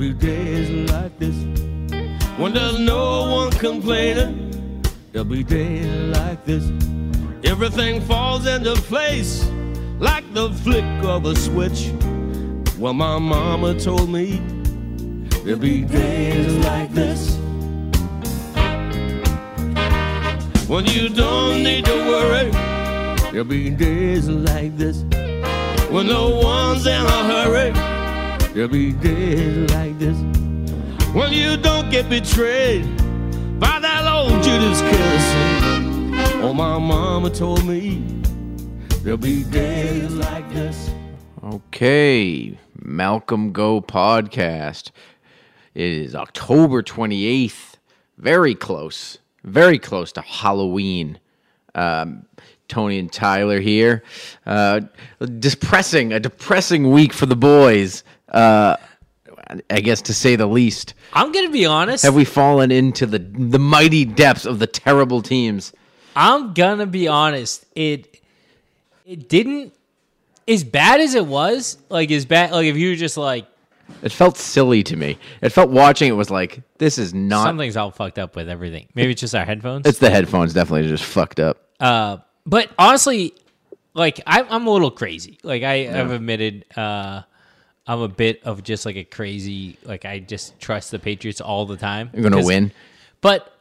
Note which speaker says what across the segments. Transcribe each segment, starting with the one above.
Speaker 1: There'll be days like this when there's no one complaining. There'll be days like this. Everything falls into place like the flick of a switch. Well, my mama told me there'll be days like this. When you don't need to worry, there'll be days like this. When no one's in a hurry, there'll be days like this. When you don't get betrayed by that old Judas kiss. Oh, my mama told me there'll be days like this.
Speaker 2: Okay, Malcolm Go podcast. It is October 28th. Very close. Very close to Halloween. Um, Tony and Tyler here. Uh, depressing, a depressing week for the boys. Uh, I guess to say the least.
Speaker 3: I'm gonna be honest.
Speaker 2: Have we fallen into the the mighty depths of the terrible teams?
Speaker 3: I'm gonna be honest. It it didn't as bad as it was. Like as bad. Like if you were just like
Speaker 2: It felt silly to me. It felt watching it was like this is not.
Speaker 3: something's all fucked up with everything. Maybe it's just our headphones.
Speaker 2: It's the headphones definitely just fucked up.
Speaker 3: Uh, but honestly, like I, I'm a little crazy. Like I, I've admitted, uh, I'm a bit of just like a crazy. Like I just trust the Patriots all the time.
Speaker 2: You're gonna win.
Speaker 3: But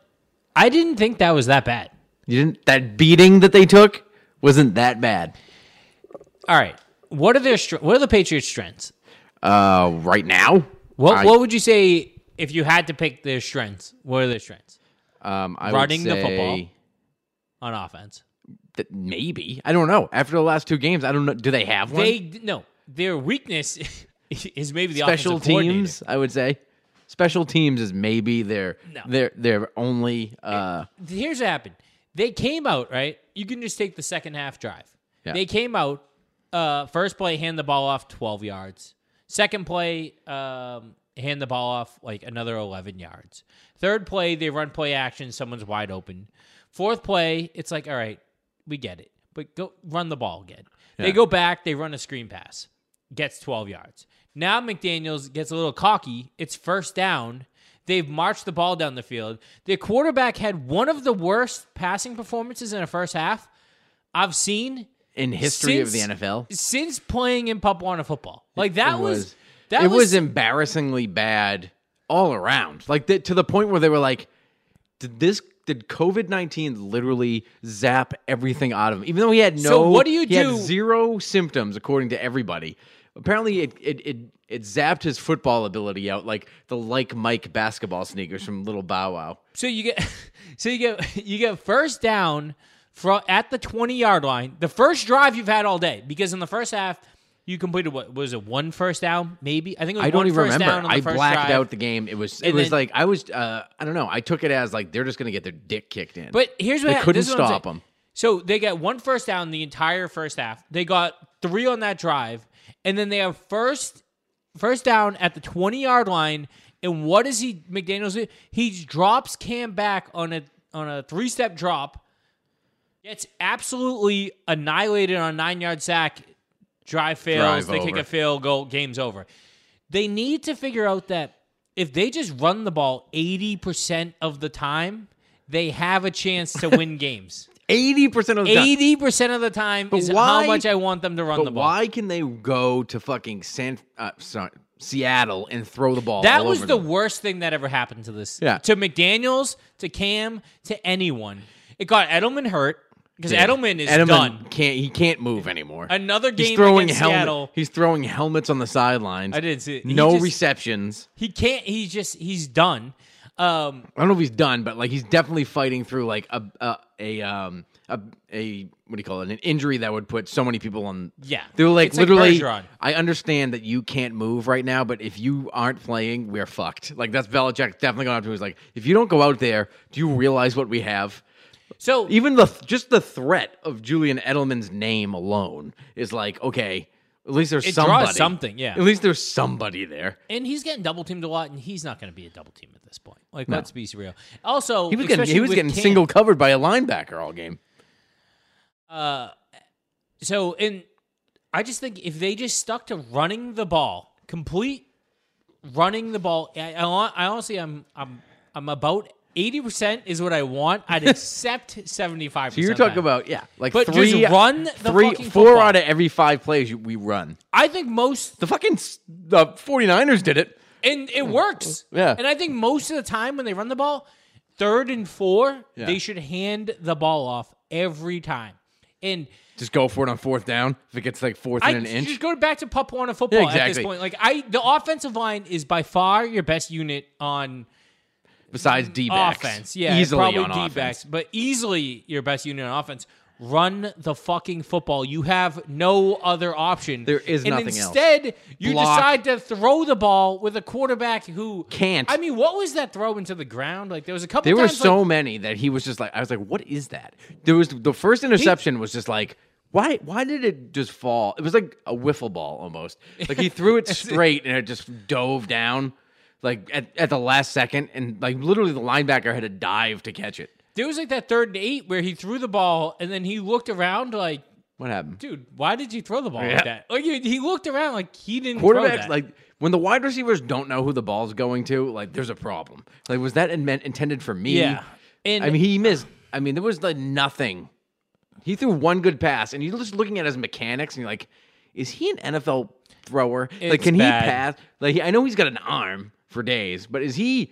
Speaker 3: I didn't think that was that bad.
Speaker 2: You didn't. That beating that they took wasn't that bad.
Speaker 3: All right, what are their what are the Patriots' strengths?
Speaker 2: Uh, right now,
Speaker 3: What
Speaker 2: I-
Speaker 3: what would you say if you had to pick their strengths? What are their strengths
Speaker 2: um, I
Speaker 3: running the football. on offense?
Speaker 2: That maybe I don't know. After the last two games, I don't know. Do they have one?
Speaker 3: They no, their weakness is maybe the
Speaker 2: Special teams, I would say. Special teams is maybe their
Speaker 3: No.
Speaker 2: their their only. Uh,
Speaker 3: here's what happened. They came out, right? You can just take the second half drive.
Speaker 2: Yeah.
Speaker 3: They came out, uh, first play, hand the ball off 12 yards. Second play, um, hand the ball off like another 11 yards. Third play, they run play action, someone's wide open. Fourth play, it's like, all right, we get it. But go run the ball again. They go back, they run a screen pass. Gets 12 yards. Now McDaniels gets a little cocky. It's first down. They've marched the ball down the field. Their quarterback had one of the worst passing performances in a first half I've seen
Speaker 2: in history of the NFL,
Speaker 3: since playing in Warner football. Like that
Speaker 2: it
Speaker 3: was, that
Speaker 2: it
Speaker 3: was,
Speaker 2: was embarrassingly bad all around. Like the, to the point where they were like, "Did this? Did COVID nineteen literally zap everything out of him?" Even though he had no,
Speaker 3: So what do you do-
Speaker 2: zero symptoms according to everybody. Apparently, it it it it zapped his football ability out like the like Mike basketball sneakers from Little Bow Wow.
Speaker 3: So you get so you get you get first down from at the 20 yard line. The first drive you've had all day because in the first half you completed what was it one first down maybe? I think it was
Speaker 2: I don't even
Speaker 3: first
Speaker 2: remember.
Speaker 3: down on the
Speaker 2: I blacked
Speaker 3: drive.
Speaker 2: out the game. It was it
Speaker 3: And
Speaker 2: was
Speaker 3: then-
Speaker 2: like I was uh, I don't know. I took it as like they're just gonna get their dick kicked in.
Speaker 3: But here's what
Speaker 2: they couldn't
Speaker 3: this is what I'm
Speaker 2: stop them.
Speaker 3: So they got one first down the entire first half. They got three on that drive, and then they have first first down at the 20 yard line. And what does he McDaniels do? He drops Cam back on a on a three step drop, gets absolutely annihilated on a nine yard sack. Drive fails.
Speaker 2: Drive
Speaker 3: they kick a field goal. Game's over. They need to figure out that if they just run the ball 80% of the time, they have a chance to win games.
Speaker 2: Eighty percent of the time.
Speaker 3: Eighty percent of the time is
Speaker 2: why-
Speaker 3: how much I want them to run
Speaker 2: But
Speaker 3: the ball.
Speaker 2: why can they go to fucking San uh, sorry, Seattle and throw the ball?
Speaker 3: That was the
Speaker 2: them?
Speaker 3: worst thing that ever happened to this.
Speaker 2: Yeah.
Speaker 3: To McDaniels, to Cam, to anyone. It got Edelman hurt because
Speaker 2: Yeah.
Speaker 3: Edelman is
Speaker 2: Edelman
Speaker 3: done.
Speaker 2: Can't he can't move anymore?
Speaker 3: Another game
Speaker 2: he's throwing
Speaker 3: against
Speaker 2: helmet-
Speaker 3: Seattle.
Speaker 2: He's throwing helmets on the sidelines.
Speaker 3: I didn't see it.
Speaker 2: No
Speaker 3: just-
Speaker 2: receptions.
Speaker 3: He can't. He's just. He's done. Um,
Speaker 2: I don't know if he's done, but like he's definitely fighting through like a a, a um a, a what do you call it? An injury that would put so many people on.
Speaker 3: Yeah.
Speaker 2: they're like
Speaker 3: It's like
Speaker 2: literally.
Speaker 3: Bergeron.
Speaker 2: I understand that you can't move right now, but if you aren't playing, we're fucked. Like that's Belichick definitely going up to. him. He's like, if you don't go out there, do you realize what we have?
Speaker 3: so
Speaker 2: Even the just the threat of Julian Edelman's name alone is like okay. At least there's
Speaker 3: It draws something, yeah.
Speaker 2: At least there's somebody there.
Speaker 3: and he's getting double teamed a lot, and he's not going to be a double team at this point. Like, let's be real. Also,
Speaker 2: He was getting he was getting
Speaker 3: Cam.
Speaker 2: single covered by a linebacker all game.
Speaker 3: Uh, so and I just think if they just stuck to running the ball, complete running the ball. I, I, I honestly, I'm, I'm, I'm about eighty percent is what I want. I'd accept seventy five.
Speaker 2: So you're talking about yeah, like
Speaker 3: But just run the
Speaker 2: three, four
Speaker 3: football.
Speaker 2: out of every five plays we run.
Speaker 3: I think most
Speaker 2: The fucking the 49ers did it.
Speaker 3: and it mm. works.
Speaker 2: Yeah.
Speaker 3: And I think most of the time when they run the ball, third and four,
Speaker 2: Yeah.
Speaker 3: they should hand the ball off every time. And
Speaker 2: Just go for it on fourth down. If it gets like fourth
Speaker 3: I
Speaker 2: and an inch,
Speaker 3: just go back to Pop Warner football
Speaker 2: Yeah,
Speaker 3: at this point. Like I, the offensive line is by far your best unit on
Speaker 2: besides mm, D backs,
Speaker 3: offense. Yeah,
Speaker 2: easily
Speaker 3: probably
Speaker 2: on
Speaker 3: D backs, but easily your best unit on offense. Run the fucking football. You have no other option.
Speaker 2: There is
Speaker 3: and
Speaker 2: nothing else.
Speaker 3: instead, you
Speaker 2: Block.
Speaker 3: decide to throw the ball with a quarterback who
Speaker 2: Can't.
Speaker 3: I mean, what was that throw into the ground? Like there was a couple.
Speaker 2: There were
Speaker 3: times,
Speaker 2: so
Speaker 3: like,
Speaker 2: many that he was just like, I was like, what is that? There was the first interception was just like, why? Why did it just fall? It was like a wiffle ball almost. Like he threw it straight and it just dove down, like at, at the last second, and like literally the linebacker had to dive to catch it.
Speaker 3: there was like that third and eight where he threw the ball and then he looked around like,
Speaker 2: What happened?
Speaker 3: dude, why did you throw the ball
Speaker 2: Yeah.
Speaker 3: like that? Like he, he looked around like he didn't. throw
Speaker 2: Quarterbacks
Speaker 3: that.
Speaker 2: like when the wide receivers don't know who the ball's going to, like there's a problem. Like was that in- meant intended for me?
Speaker 3: Yeah. And-
Speaker 2: I mean he missed. I mean there was like nothing. He threw one good pass, and you're just looking at his mechanics, and you're like, is he an NFL thrower? like
Speaker 3: It's
Speaker 2: can
Speaker 3: bad.
Speaker 2: he pass? Like I know he's got an arm for days, but is he?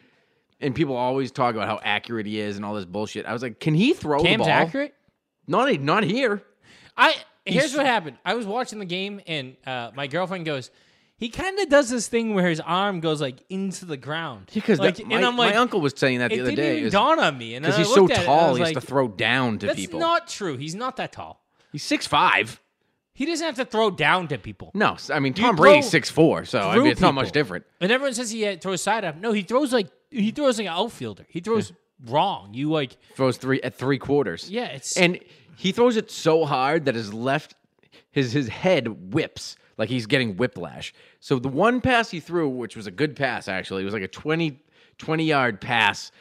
Speaker 2: And people always talk about how accurate he is and all this bullshit. I was like, can he throw the
Speaker 3: Cam's
Speaker 2: ball?
Speaker 3: accurate.
Speaker 2: Not not here.
Speaker 3: I here's what happened. I was watching the game and uh, my girlfriend goes, he kind of does this thing where his arm goes like into the ground.
Speaker 2: Because
Speaker 3: like,
Speaker 2: my,
Speaker 3: and I'm like,
Speaker 2: my uncle was saying that the
Speaker 3: it
Speaker 2: other
Speaker 3: didn't
Speaker 2: day.
Speaker 3: even
Speaker 2: is-
Speaker 3: dawn on me. And
Speaker 2: Because he's so
Speaker 3: looked at it and I
Speaker 2: tall,
Speaker 3: was
Speaker 2: he has
Speaker 3: like,
Speaker 2: to throw down to
Speaker 3: That's
Speaker 2: people.
Speaker 3: not true. He's not that tall.
Speaker 2: he's six five.
Speaker 3: He doesn't have to throw down to people.
Speaker 2: No, I mean Tom Brady's six four, so I mean it's not
Speaker 3: people.
Speaker 2: much different.
Speaker 3: And everyone says he uh, throws side up. No, he throws like he throws like an outfielder. He throws wrong. You like
Speaker 2: Throws three at three quarters.
Speaker 3: yeah. It's
Speaker 2: and he throws it so hard that his left, his his head whips like he's getting whiplash. So the one pass he threw, which was a good pass actually, it was like a 20, 20 yard pass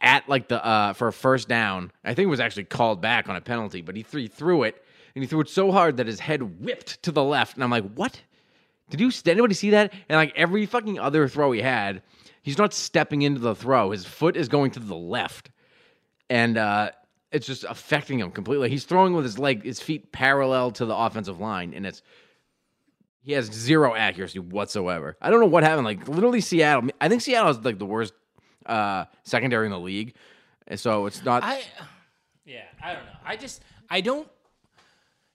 Speaker 2: at like the uh for a first down. I think it was actually called back on a penalty, but he threw, he threw it and he threw it so hard that his head whipped to the left, and I'm like, what? Did you did anybody see that? And like every fucking other throw he had, he's not stepping into the throw. His foot is going to the left. And uh it's just affecting him completely. He's throwing with his leg, his feet parallel to the offensive line, and it's he has zero accuracy whatsoever. I don't know what happened. Like literally Seattle. I think Seattle is like the worst uh secondary in the league. And so it's not
Speaker 3: I yeah. I don't know. I just I don't.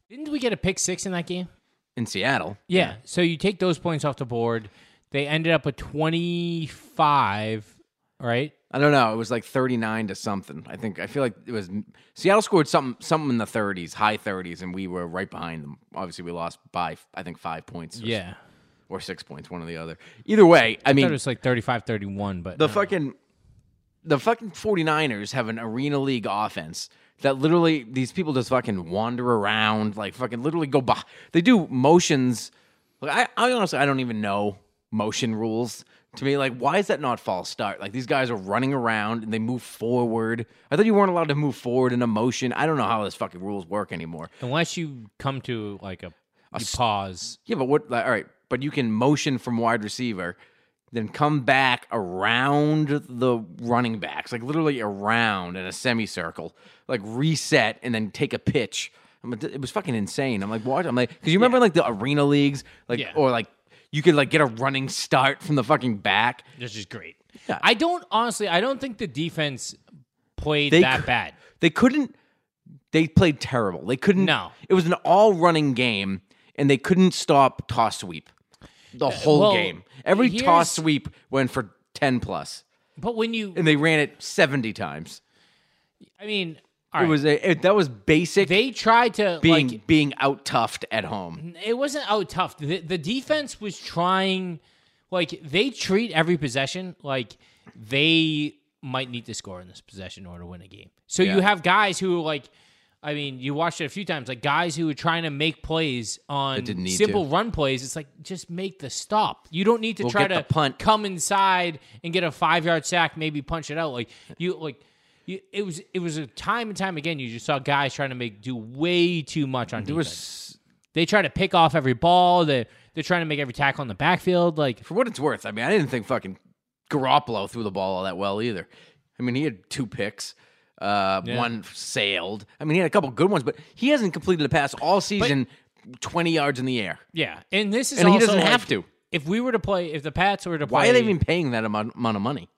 Speaker 3: Didn't we get a pick six in that game?
Speaker 2: in Seattle.
Speaker 3: Yeah. So you take those points off the board. They ended up with 25, right?
Speaker 2: I don't know. It was like 39 to something. I think I feel like it was Seattle scored something something in the 30s, high 30s, and we were right behind them. Obviously, we lost by I think five points. Or,
Speaker 3: Yeah.
Speaker 2: or six points, one or the other. Either way, I
Speaker 3: I
Speaker 2: mean,
Speaker 3: thought it was like 35 31, but
Speaker 2: the
Speaker 3: no.
Speaker 2: fucking the fucking 49ers have an arena league offense that literally these people just fucking wander around like fucking literally go by they do motions. Like I, I honestly i don't even know motion rules. To me like why is that not false start? Like these guys are running around and they move forward. I thought you weren't allowed to move forward in a motion. I don't know how this fucking rules work anymore.
Speaker 3: Unless you come to like a, you pause.
Speaker 2: yeah but what like, all right but you can motion from wide receiver then come back around the running backs, like literally around in a semicircle, like reset and then take a pitch. I'm it was fucking insane. I'm like, what? I'm like, because you remember like the arena leagues, like
Speaker 3: Yeah.
Speaker 2: or like you could like get a running start from the fucking back.
Speaker 3: This is great.
Speaker 2: Yeah.
Speaker 3: I don't honestly. I don't think the defense played
Speaker 2: They
Speaker 3: that bad.
Speaker 2: They couldn't. They played terrible. They couldn't.
Speaker 3: No.
Speaker 2: it was an all running game, and they couldn't stop toss sweep the uh, whole
Speaker 3: well,
Speaker 2: game. Every toss sweep went for ten plus,
Speaker 3: But when you,
Speaker 2: and they ran it seventy times.
Speaker 3: I mean, all
Speaker 2: It
Speaker 3: right,
Speaker 2: was a it, that was basic
Speaker 3: they tried to
Speaker 2: being
Speaker 3: like
Speaker 2: being out toughed at home.
Speaker 3: it wasn't out tough. The, the defense was trying, like they treat every possession like they might need to score in this possession in order to win a game. So you have guys who are like, I mean, you watched it a few times, like guys who are trying to make plays on simple
Speaker 2: to.
Speaker 3: run plays. It's like just make the stop. You don't need to
Speaker 2: We'll
Speaker 3: try to
Speaker 2: punt.
Speaker 3: come inside and get a five yard sack, maybe punch it out. Like you like. You, it was it was a time and time again. You just saw guys trying to make do way too much on
Speaker 2: There
Speaker 3: defense.
Speaker 2: was
Speaker 3: They try to pick off every ball. They They're trying to make every tackle on the backfield. Like
Speaker 2: For what it's worth, I mean, I didn't think fucking Garoppolo threw the ball all that well either. I mean, he had two picks. Uh,
Speaker 3: Yeah.
Speaker 2: One sailed. I mean, he had a couple good ones, but he hasn't completed a pass all season, twenty yards in the air.
Speaker 3: yeah, and this is
Speaker 2: And he doesn't
Speaker 3: like,
Speaker 2: have to.
Speaker 3: If we were to play, if the Pats were to play,
Speaker 2: Why are they even paying that amount, amount of money?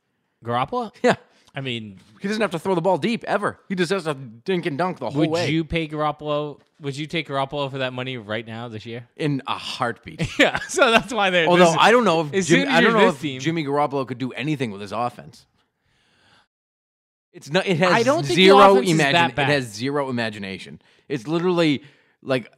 Speaker 3: Garoppolo?
Speaker 2: Yeah,
Speaker 3: I mean,
Speaker 2: he doesn't have to throw the ball deep ever. He just has to dink and dunk the whole
Speaker 3: would
Speaker 2: way
Speaker 3: you pay Garoppolo? Would you take Garoppolo for that money right now this year?
Speaker 2: in a heartbeat.
Speaker 3: Yeah, so that's why they're.
Speaker 2: Although
Speaker 3: this
Speaker 2: I don't know if Jim, I don't know if
Speaker 3: team-
Speaker 2: Jimmy Garoppolo could do anything with his offense. It's not. It has
Speaker 3: I don't think the
Speaker 2: zero
Speaker 3: offense is that
Speaker 2: imagine. It
Speaker 3: bad.
Speaker 2: has zero imagination. It's literally like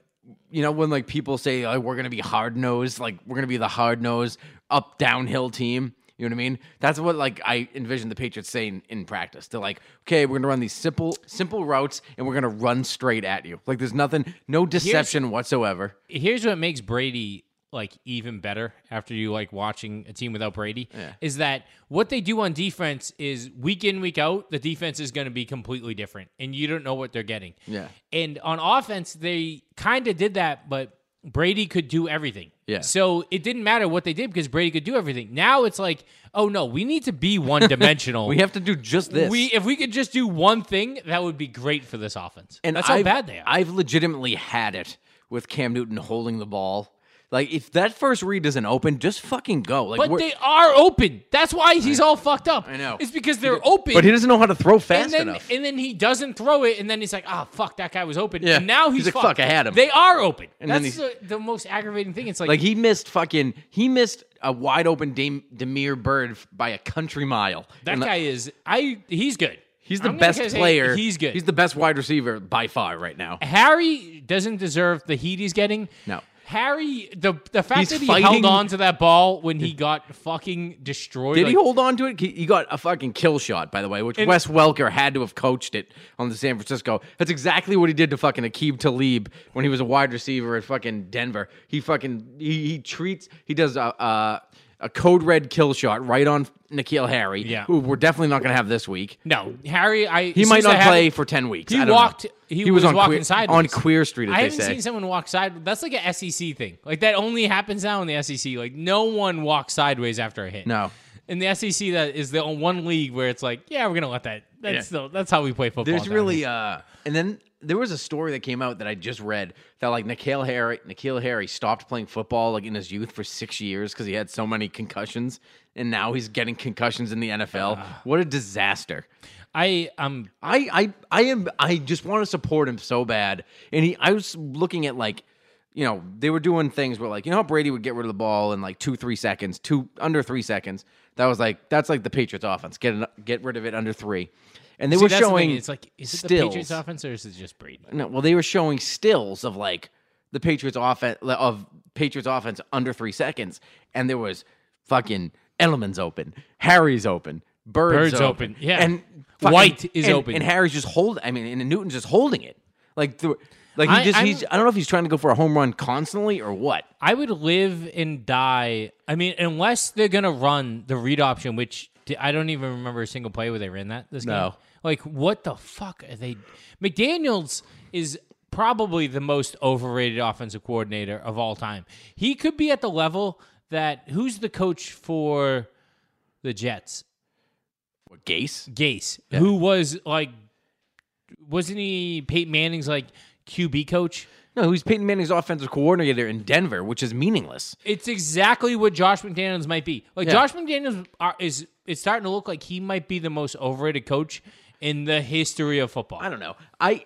Speaker 2: you know when like people say like, we're gonna be hard nosed, like we're gonna be the hard nosed up downhill team. You know what I mean? That's what like I envision the Patriots saying in practice. They're like, okay, we're gonna run these simple simple routes and we're gonna run straight at you. Like there's nothing, no deception whatsoever.
Speaker 3: here's what makes Brady like even better after you like watching a team without Brady is that what they do on defense is week in week out the defense is going to be completely different and you don't know what they're getting.
Speaker 2: Yeah.
Speaker 3: And on offense they kind of did that but Brady could do everything.
Speaker 2: Yeah.
Speaker 3: So it didn't matter what they did because Brady could do everything. Now it's like, oh no, we need to be one dimensional.
Speaker 2: We have to do just this.
Speaker 3: We if we could just do one thing, that would be great for this offense.
Speaker 2: And
Speaker 3: that's how
Speaker 2: I've,
Speaker 3: bad they are.
Speaker 2: I've legitimately had it with Cam Newton holding the ball. Like if that first read doesn't open, just fucking go. Like,
Speaker 3: But
Speaker 2: we're-
Speaker 3: they are open. That's why he's all fucked up.
Speaker 2: I know.
Speaker 3: It's because they're open.
Speaker 2: but he doesn't know how to throw
Speaker 3: and
Speaker 2: fast
Speaker 3: then,
Speaker 2: enough.
Speaker 3: and then he doesn't throw it, and then he's like, "Ah, fuck, that guy was open."
Speaker 2: Yeah.
Speaker 3: And now
Speaker 2: He's
Speaker 3: he's,
Speaker 2: like,
Speaker 3: fucked.
Speaker 2: "Fuck, I had him."
Speaker 3: They are open.
Speaker 2: And then
Speaker 3: That's
Speaker 2: he's-
Speaker 3: the, the most aggravating thing. It's like,
Speaker 2: like he missed fucking he missed a wide open Dam- Damiere Byrd by a country mile.
Speaker 3: that
Speaker 2: And the-
Speaker 3: guy is. I. He's good.
Speaker 2: he's the
Speaker 3: I'm gonna
Speaker 2: best
Speaker 3: say
Speaker 2: player.
Speaker 3: He's good.
Speaker 2: He's the best wide receiver by far right now.
Speaker 3: Harry doesn't deserve the heat he's getting.
Speaker 2: No.
Speaker 3: Harry, the the fact
Speaker 2: He's
Speaker 3: that he
Speaker 2: fighting-
Speaker 3: held on to that ball when he got fucking destroyed.
Speaker 2: Did
Speaker 3: like,
Speaker 2: he hold on to it? He he got a fucking kill shot, by the way, which
Speaker 3: And-
Speaker 2: Wes Welker had to have coached it on the San Francisco. That's exactly what he did to fucking Aqib Talib when he was a wide receiver at fucking Denver. He fucking he, he treats he does a, a a code red kill shot right on N'Keal Harry,
Speaker 3: Yeah.
Speaker 2: who we're definitely not going to have this week.
Speaker 3: No, Harry. I
Speaker 2: He might not play for ten weeks.
Speaker 3: He
Speaker 2: I don't
Speaker 3: walked.
Speaker 2: Know.
Speaker 3: He, was,
Speaker 2: on
Speaker 3: walking
Speaker 2: queer,
Speaker 3: sideways
Speaker 2: on Queer Street, as
Speaker 3: I haven't
Speaker 2: say.
Speaker 3: seen someone walk side. That's like a SEC thing. Like that only happens now in the SEC. Like no one walks sideways after a hit.
Speaker 2: no,
Speaker 3: In the SEC, that is the one league where it's like, yeah, we're gonna let that. That's
Speaker 2: Yeah.
Speaker 3: still that's how we play football.
Speaker 2: There's really
Speaker 3: here.
Speaker 2: uh and then there was a story that came out that I just read that like N'Keal Harry N'Keal Harry stopped playing football like in his youth for six years because he had so many concussions and now he's getting concussions in the NFL.
Speaker 3: Ah.
Speaker 2: what a disaster.
Speaker 3: I um
Speaker 2: I I I am I just want to support him so bad. And he I was looking at like you know, they were doing things where like, you know how Brady would get rid of the ball in like two, three seconds, two under three seconds. That was like that's like the Patriots offense. Get get rid of it under three. And they
Speaker 3: see,
Speaker 2: were
Speaker 3: the
Speaker 2: showing
Speaker 3: thing. It's like is it the
Speaker 2: stills.
Speaker 3: Patriots offense or is it just Brady?
Speaker 2: No, well, they were showing stills of like the Patriots offense of Patriots offense under three seconds, and there was fucking Edelman's open, Harry's open, Byrd's,
Speaker 3: Byrd's open, yeah.
Speaker 2: and fucking-
Speaker 3: White is
Speaker 2: and-
Speaker 3: open.
Speaker 2: and Harry's just holding. I mean, and Newton's just holding it, like the, like he
Speaker 3: I-
Speaker 2: just
Speaker 3: I'm-
Speaker 2: he's. I don't know if he's trying to go for a home run constantly or what.
Speaker 3: I would live and die. I mean, unless they're gonna run the read option, which I don't even remember a single play where they ran that this game. Like, what the fuck are they? McDaniels is probably the most overrated offensive coordinator of all time. He could be at the level that who's the coach for the Jets?
Speaker 2: What Gase?
Speaker 3: Gase, who was like, wasn't he Peyton Manning's like QB coach?
Speaker 2: No, he's Peyton Manning's offensive coordinator in Denver, which is meaningless.
Speaker 3: It's exactly what Josh McDaniels might be. Like
Speaker 2: Yeah.
Speaker 3: Josh McDaniels are, is it's starting to look like he might be the most overrated coach in the history of football.
Speaker 2: I don't know. I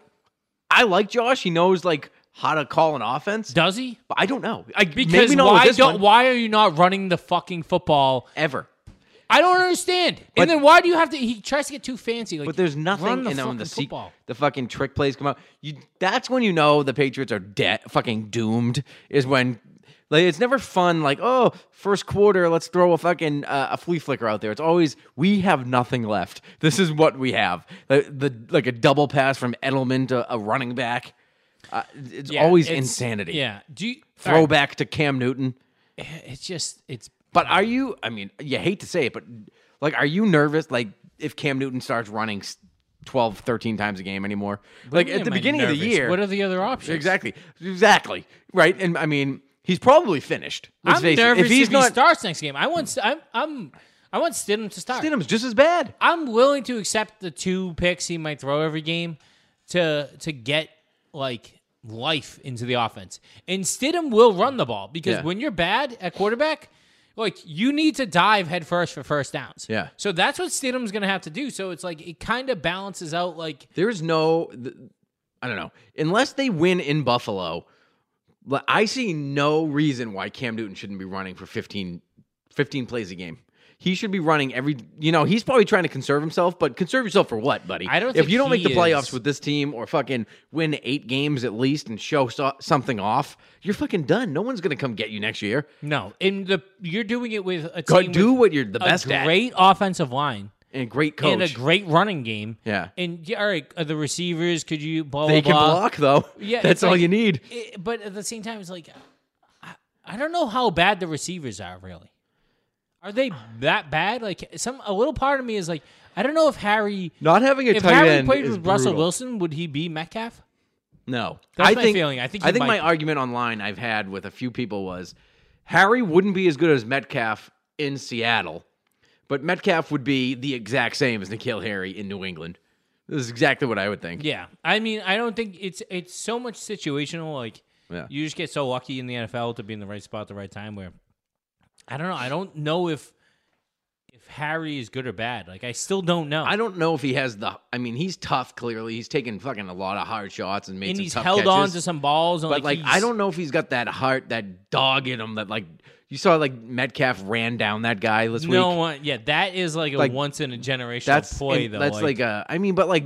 Speaker 2: I like Josh. He knows like how to call an offense.
Speaker 3: Does he?
Speaker 2: But I don't know. I,
Speaker 3: Because
Speaker 2: maybe not
Speaker 3: why don't
Speaker 2: one,
Speaker 3: why are you not running the fucking football?
Speaker 2: ever.
Speaker 3: I don't understand.
Speaker 2: But-
Speaker 3: and then why do you have to? He tries to get too fancy. Like,
Speaker 2: But there's nothing,
Speaker 3: the
Speaker 2: and then
Speaker 3: um,
Speaker 2: the
Speaker 3: football.
Speaker 2: the fucking trick plays come out, you that's when you know the Patriots are dead, fucking doomed. Is when like it's never fun. Like oh, first quarter, let's throw a fucking uh, a flea flicker out there. It's always we have nothing left. This is what we have. The, the like a double pass from Edelman to a running back. Uh, it's
Speaker 3: Yeah,
Speaker 2: always
Speaker 3: it's-
Speaker 2: insanity.
Speaker 3: Yeah. Do you, all right,
Speaker 2: Throwback to Cam Newton.
Speaker 3: It's just it's
Speaker 2: But are you? I mean, you hate to say it, but like, are you nervous? Like, if Cam Newton starts running s- 12, 13 times a game anymore, like at the beginning of the year,
Speaker 3: What are the other options?
Speaker 2: exactly, exactly, right? And I mean, He's probably finished.
Speaker 3: I'm
Speaker 2: face
Speaker 3: nervous
Speaker 2: it. If he's
Speaker 3: if
Speaker 2: not,
Speaker 3: he starts next game. I want I'm I'm I want Stidham to start.
Speaker 2: Stidham's just as bad.
Speaker 3: I'm willing to accept the two picks he might throw every game to to get like life into the offense. And Stidham will run the ball because
Speaker 2: Yeah.
Speaker 3: when you're bad at quarterback, like you need to dive headfirst for first downs.
Speaker 2: Yeah.
Speaker 3: So that's what Stidham's gonna have to do. So it's like it kind of balances out like
Speaker 2: There's no, th- I don't know, unless they win in Buffalo. I see no reason why Cam Newton shouldn't be running for 15, 15 plays a game. He should be running every. You know, he's probably trying to conserve himself, but conserve yourself for what, buddy?
Speaker 3: I don't
Speaker 2: If you don't make the playoffs
Speaker 3: is.
Speaker 2: with this team, or fucking win eight games at least, and show so- something off, you're fucking done. No one's gonna come get you next year.
Speaker 3: no. And the you're doing it with a
Speaker 2: Go
Speaker 3: team
Speaker 2: do
Speaker 3: with
Speaker 2: what you're the best at,
Speaker 3: great offensive line
Speaker 2: and great coach.
Speaker 3: and a great running game.
Speaker 2: Yeah.
Speaker 3: And yeah, all right, uh, the receivers, could you blah
Speaker 2: they
Speaker 3: blah
Speaker 2: can
Speaker 3: blah.
Speaker 2: block though.
Speaker 3: Yeah,
Speaker 2: that's all
Speaker 3: like-
Speaker 2: you need.
Speaker 3: It- but at the same time, it's like I, I don't know how bad the receivers are. Really, are they that bad? Like some a little part of me is like I don't know if Harry
Speaker 2: Not having a
Speaker 3: if
Speaker 2: tight
Speaker 3: Harry
Speaker 2: end
Speaker 3: played with Russell
Speaker 2: brutal.
Speaker 3: Wilson, would he be Metcalf?
Speaker 2: No,
Speaker 3: That's
Speaker 2: I
Speaker 3: my
Speaker 2: think,
Speaker 3: feeling. I think
Speaker 2: I think my
Speaker 3: be.
Speaker 2: argument online I've had with a few people was Harry wouldn't be as good as Metcalf in Seattle, but Metcalf would be the exact same as N'Keal Harry in New England. This is exactly what I would think.
Speaker 3: Yeah, I mean, I don't think it's it's so much situational. Like
Speaker 2: Yeah.
Speaker 3: you just get so lucky in the NFL to be in the right spot at the right time. Where I don't know. I don't know if if Harry is good or bad. Like I still don't know.
Speaker 2: I don't know if he has the. I mean, he's tough. Clearly, he's taken fucking a lot of hard shots and made
Speaker 3: and
Speaker 2: some
Speaker 3: he's
Speaker 2: tough
Speaker 3: held
Speaker 2: catches.
Speaker 3: on to some balls. And
Speaker 2: but like,
Speaker 3: he's-
Speaker 2: I don't know if he's got that heart, that dog in him. That like you saw, like Metcalf ran down that guy this
Speaker 3: No
Speaker 2: week.
Speaker 3: one, yeah, that is like a
Speaker 2: Like,
Speaker 3: once in a generation
Speaker 2: That's
Speaker 3: play,
Speaker 2: and
Speaker 3: though.
Speaker 2: That's like, a. I mean, but like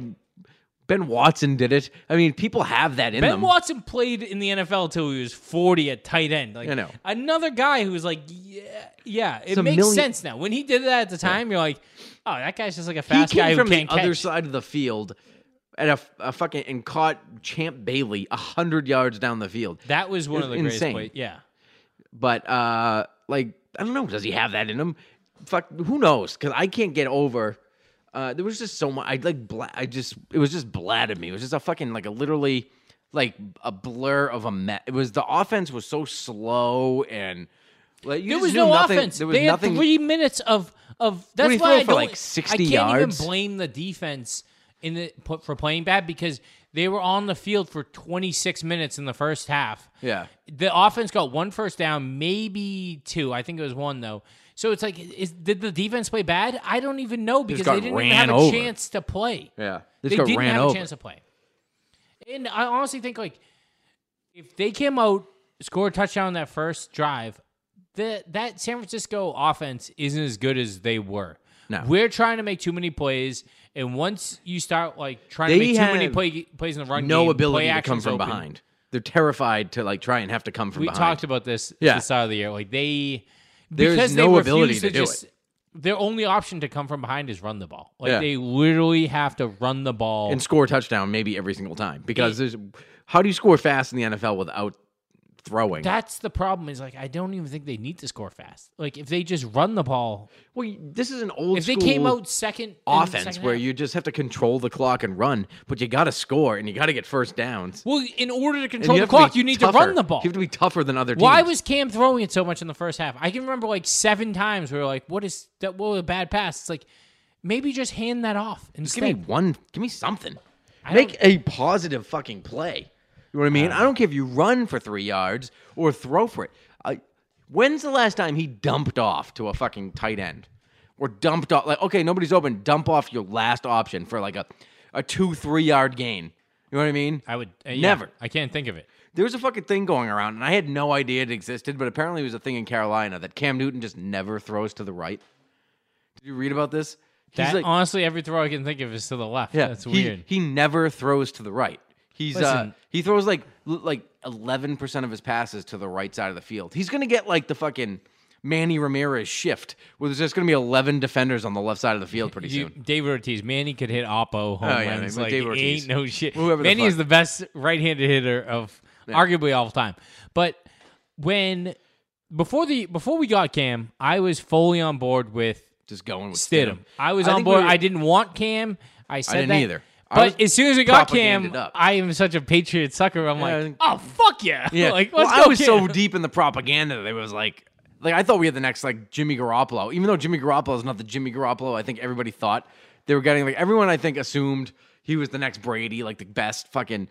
Speaker 2: Ben Watson did it. I mean, people have that in
Speaker 3: Ben
Speaker 2: them.
Speaker 3: Watson played in the NFL until he was forty at tight end. Like
Speaker 2: I know.
Speaker 3: another guy who was like, yeah, yeah, it
Speaker 2: a
Speaker 3: makes
Speaker 2: million-
Speaker 3: sense now. When he did that at the time, you're like, oh, that guy's just like a
Speaker 2: he
Speaker 3: fast
Speaker 2: came
Speaker 3: guy who
Speaker 2: from the
Speaker 3: can't
Speaker 2: other
Speaker 3: catch.
Speaker 2: side of the field at a, a fucking and caught Champ Bailey a hundred yards down the field.
Speaker 3: That was one
Speaker 2: It
Speaker 3: of
Speaker 2: was
Speaker 3: the greatest
Speaker 2: insane.
Speaker 3: plays. Yeah,
Speaker 2: But uh like I don't know, does he have that in him? Fuck, who knows? Because I can't get over. Uh, there was just so much. I like. Bla- I just. It was just at me. It was just a fucking like a literally like a blur of a mess. It was the offense was so slow and like you
Speaker 3: there was no
Speaker 2: nothing,
Speaker 3: offense.
Speaker 2: There was
Speaker 3: they
Speaker 2: nothing.
Speaker 3: had three minutes of of. That's why I don't
Speaker 2: like, 60
Speaker 3: I can't
Speaker 2: yards?
Speaker 3: even blame the defense in the put for playing bad because they were on the field for 26 minutes in the first half.
Speaker 2: Yeah.
Speaker 3: The offense got one first down, maybe two. I think it was one though. So it's like, is did the defense play bad? I don't even know because they didn't even have a
Speaker 2: over.
Speaker 3: chance to play.
Speaker 2: Yeah.
Speaker 3: They
Speaker 2: got
Speaker 3: didn't
Speaker 2: ran
Speaker 3: have
Speaker 2: over.
Speaker 3: a chance to play. And I honestly think like if they came out, scored a touchdown on that first drive, that that San Francisco offense isn't as good as they were.
Speaker 2: No.
Speaker 3: We're trying to make too many plays, and once you start like trying
Speaker 2: They
Speaker 3: to make too many
Speaker 2: have
Speaker 3: play, plays in the run
Speaker 2: no
Speaker 3: game,
Speaker 2: ability
Speaker 3: play
Speaker 2: to come
Speaker 3: action's
Speaker 2: from
Speaker 3: open.
Speaker 2: behind. They're terrified to like try and have to come from behind.
Speaker 3: We
Speaker 2: behind.
Speaker 3: talked about this
Speaker 2: Yeah.
Speaker 3: at the start of the year. Like they,
Speaker 2: There's
Speaker 3: because
Speaker 2: no
Speaker 3: they
Speaker 2: ability
Speaker 3: refuse
Speaker 2: to do
Speaker 3: just, Their only option to come from behind is run the ball. Like
Speaker 2: Yeah.
Speaker 3: they literally have to run the ball.
Speaker 2: and score a touchdown maybe every single time because there's how do you score fast in the NFL without throwing?
Speaker 3: That's the problem. Is like I don't even think they need to score fast. Like if they just run the ball,
Speaker 2: well, this is an old
Speaker 3: if they came out second
Speaker 2: offense
Speaker 3: second
Speaker 2: where
Speaker 3: half-
Speaker 2: you just have to control the clock and run, but you got to score and you got to get first downs.
Speaker 3: well, in order to control the
Speaker 2: to
Speaker 3: clock, you need
Speaker 2: tougher.
Speaker 3: to run the ball.
Speaker 2: You have to be tougher than other teams.
Speaker 3: Why was Cam throwing it so much in the first half? I can remember like seven times where we are like, "What is that? What was a bad pass?" It's like maybe just hand that off
Speaker 2: Just give me one. Give me something.
Speaker 3: I
Speaker 2: Make a positive fucking play. You know what I mean? I don't care if you run for three yards or throw for it. I, when's the last time he dumped off to a fucking tight end? Or dumped off like okay, nobody's open. Dump off your last option for like a, a two three yard gain. You know what I mean?
Speaker 3: I would uh, yeah,
Speaker 2: Never.
Speaker 3: I can't think of it.
Speaker 2: There was a fucking thing going around, and I had no idea it existed, but apparently it was a thing in Carolina that Cam Newton just never throws to the right. Did you read about this? He's
Speaker 3: That
Speaker 2: like-
Speaker 3: honestly, every throw I can think of is to the left.
Speaker 2: yeah,
Speaker 3: that's
Speaker 2: he-
Speaker 3: weird.
Speaker 2: He never throws to the right. He's uh he throws like like eleven percent of his passes to the right side of the field. He's gonna get like the fucking Manny Ramirez shift, where there's just gonna be eleven defenders on the left side of the field pretty
Speaker 3: You,
Speaker 2: soon.
Speaker 3: David Ortiz, Manny could hit Oppo home
Speaker 2: Oh, yeah,
Speaker 3: runs. like,
Speaker 2: David Ortiz.
Speaker 3: ain't no shit.
Speaker 2: Whoever
Speaker 3: Manny
Speaker 2: fuck.
Speaker 3: is the best right-handed hitter of arguably all time. But when before the before we got Cam, I was fully on board with
Speaker 2: Just going with
Speaker 3: Stidham.
Speaker 2: Stidham.
Speaker 3: I was
Speaker 2: I
Speaker 3: on board.
Speaker 2: we were-
Speaker 3: I didn't want Cam. I said
Speaker 2: didn't
Speaker 3: that.
Speaker 2: either.
Speaker 3: But as soon as we got Cam. I am such a Patriot sucker. I'm
Speaker 2: Yeah,
Speaker 3: like, oh fuck yeah,
Speaker 2: Yeah,
Speaker 3: like
Speaker 2: well, I was
Speaker 3: Cam.
Speaker 2: so deep in the propaganda that it was like, like I thought we had the next like Jimmy Garoppolo, even though Jimmy Garoppolo is not the Jimmy Garoppolo I think everybody thought they were getting. Like everyone I think assumed he was the next Brady, like the best fucking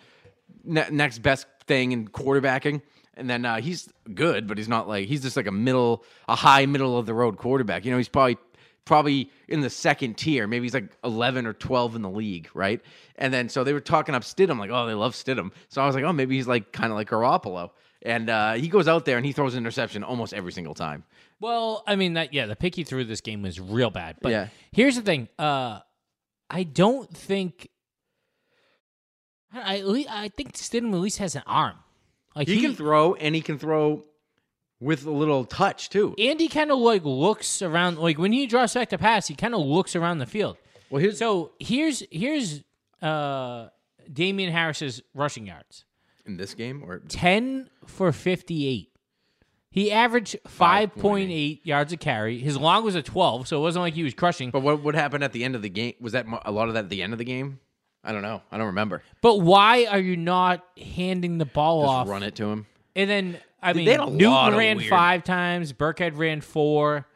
Speaker 2: ne- next best thing in quarterbacking. And then uh, he's good, but he's not like he's just like a middle, a high middle of the road quarterback. You know, he's probably probably in the second tier. Maybe he's like 11 or 12 in the league, right? And then so they were talking up Stidham, like, oh, they love Stidham. So I was like, oh, maybe he's like kind of like Garoppolo. And uh, he goes out there and he throws an interception almost every single time.
Speaker 3: Well, I mean that yeah, the pick he threw this game was real bad. But
Speaker 2: Yeah.
Speaker 3: here's the thing. Uh I don't think I I think Stidham at least has an arm. Like
Speaker 2: He, can throw and he can throw with a little touch too.
Speaker 3: Andy kind of like looks around like when he draws back to pass, he kind of looks around the field.
Speaker 2: Well, here's
Speaker 3: So here's here's uh Damien Harris's rushing yards.
Speaker 2: in this game or
Speaker 3: 10 for 58. He averaged 5.8 yards a carry. His long was a 12, so it wasn't like he was crushing.
Speaker 2: but what what happened at the end of the game? Was that a lot of that at the end of the game? I don't know. I don't remember.
Speaker 3: But why are you not handing the ball
Speaker 2: Just
Speaker 3: off?
Speaker 2: run it to him.
Speaker 3: And then I mean,
Speaker 2: had a lot
Speaker 3: Newton ran
Speaker 2: weird-
Speaker 3: five times. Burkhead ran four.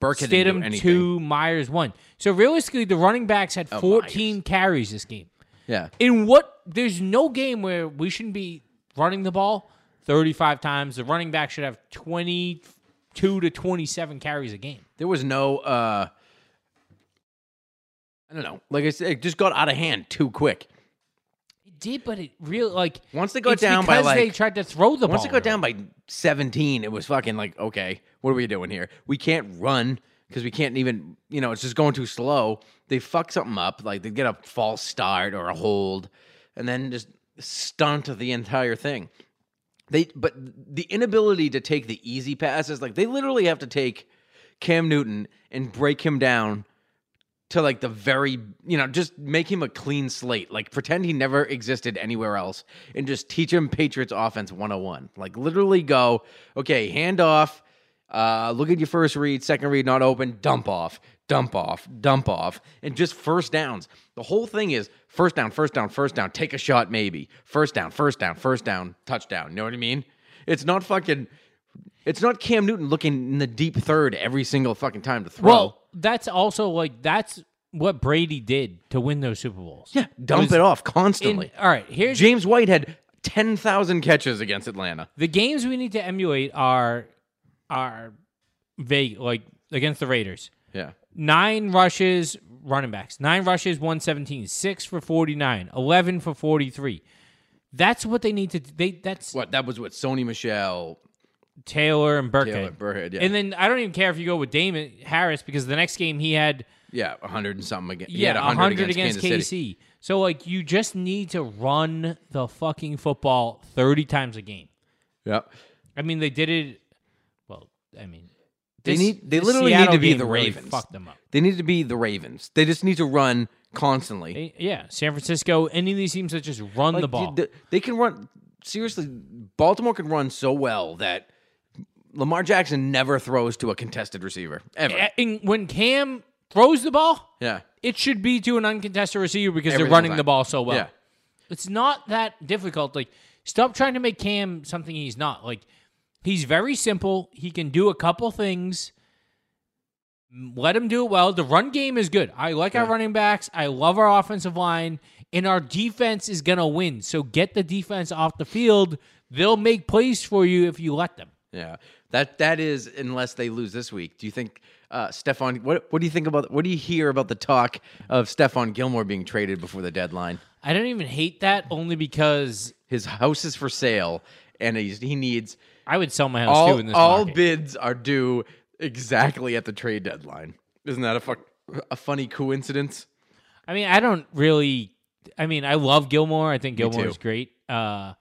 Speaker 2: Do
Speaker 3: Stidham two. Meyers one. So realistically, the running backs had
Speaker 2: Oh,
Speaker 3: 14 carries this game.
Speaker 2: Yeah.
Speaker 3: In what? There's no game where we shouldn't be running the ball 35 times. The running back should have 22 to 27 carries a game.
Speaker 2: There was no uh I don't know. Like I said, it just got out of hand too quick.
Speaker 3: It did, but it really like
Speaker 2: Once they go
Speaker 3: it's
Speaker 2: down by
Speaker 3: because they tried to throw the
Speaker 2: once
Speaker 3: ball.
Speaker 2: it got down by 17, it was fucking like, okay, what are we doing here? We can't run because we can't even, you know, it's just going too slow. They fuck something up, like they get a false start or a hold, and then just stunt the entire thing. They, but the inability to take the easy passes, like they literally have to take Cam Newton and break him down to like the very, you know, just make him a clean slate. Like pretend he never existed anywhere else and just teach him Patriots offense 101. Like literally go, okay, hand off, uh, look at your first read, second read not open, dump off, dump off, dump off, and just first downs. The whole thing is first down, first down, first down, take a shot maybe. First down, first down, first down, touchdown. You know what I mean? It's not fucking it's not Cam Newton looking in the deep third every single fucking time to throw.
Speaker 3: Well, that's also like that's what Brady did to win those Super Bowls.
Speaker 2: Yeah, dump
Speaker 3: was
Speaker 2: it off
Speaker 3: In,
Speaker 2: constantly.
Speaker 3: all right, here's
Speaker 2: James White had 10,000 catches against Atlanta.
Speaker 3: the games we need to emulate are are vague like against the Raiders.
Speaker 2: Yeah.
Speaker 3: Nine rushes, running backs. Nine rushes, 117. Six for 49. 11 for 43. That's what they need to they that's
Speaker 2: What? That was what Sony Michel,
Speaker 3: Taylor and Burkhead.
Speaker 2: Taylor, Burkhead. Yeah.
Speaker 3: And then I don't even care if you go with Damien Harris because the next game he had
Speaker 2: yeah, 100 and something again.
Speaker 3: Yeah,
Speaker 2: had 100,
Speaker 3: 100
Speaker 2: against,
Speaker 3: against. KC. So like you just need to run the fucking football 30 times a game.
Speaker 2: Yeah.
Speaker 3: I mean they did it well, I mean
Speaker 2: They need they
Speaker 3: this
Speaker 2: literally need to be the
Speaker 3: really
Speaker 2: Ravens.
Speaker 3: Fucked them up.
Speaker 2: They need to be the Ravens. They just need to run constantly.
Speaker 3: They- yeah, San Francisco, any of these teams that just run
Speaker 2: Like,
Speaker 3: the ball.
Speaker 2: They, they can run seriously. Baltimore can run so well that Lamar Jackson never throws to a contested receiver ever.
Speaker 3: And when Cam throws the ball,
Speaker 2: Yeah.
Speaker 3: it should be to an uncontested receiver because
Speaker 2: Every
Speaker 3: they're running
Speaker 2: single
Speaker 3: the ball so well.
Speaker 2: Yeah.
Speaker 3: It's not that difficult. Like, stop trying to make Cam something he's not. Like, he's very simple. He can do a couple things. Let him do it well. The run game is good. I like our running backs. I love our offensive line. And our defense is going to win. So get the defense off the field. They'll make plays for you if you let them.
Speaker 2: Yeah, that that is unless they lose this week. Do you think uh, Stephon? What what do you think about? What do you hear about the talk of Stephon Gilmore being traded before the deadline?
Speaker 3: I don't even hate that only because
Speaker 2: His house is for sale, and he's, he needs
Speaker 3: I would sell my house too
Speaker 2: all
Speaker 3: in this
Speaker 2: all
Speaker 3: market.
Speaker 2: bids are due exactly at the trade deadline. Isn't that a fuck, a funny coincidence?
Speaker 3: I mean, I don't really. I mean, I love Gilmore. I think Gilmore is great. Uh,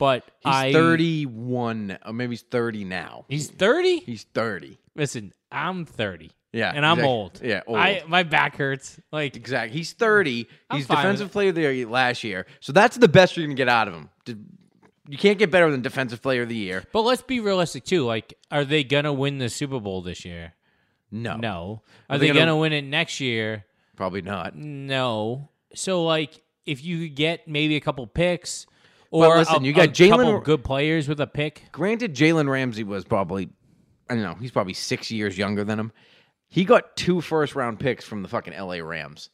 Speaker 3: but
Speaker 2: He's
Speaker 3: I
Speaker 2: thirty one, or maybe he's thirty now.
Speaker 3: He's thirty.
Speaker 2: He's thirty.
Speaker 3: Listen, I'm thirty.
Speaker 2: Yeah,
Speaker 3: and I'm
Speaker 2: exact-
Speaker 3: old.
Speaker 2: yeah, old.
Speaker 3: I my back hurts. Like
Speaker 2: Exactly. He's 30.
Speaker 3: I'm
Speaker 2: He's defensive player of the year last year. So that's the best you're to get out of him. You can't get better than defensive player of the year.
Speaker 3: But let's be realistic too. Like, are they gonna win the Super Bowl this year?
Speaker 2: No.
Speaker 3: No. Are,
Speaker 2: Are
Speaker 3: they,
Speaker 2: they
Speaker 3: gonna,
Speaker 2: gonna-
Speaker 3: win it next year?
Speaker 2: Probably not.
Speaker 3: No. So like, if you could get maybe a couple picks, or
Speaker 2: But listen,
Speaker 3: a,
Speaker 2: you got
Speaker 3: a
Speaker 2: Jalen-
Speaker 3: good players with a pick.
Speaker 2: Granted, Jalen Ramsey was probably, I don't know, he's probably six years younger than him. He got two first round picks from the fucking LA Rams.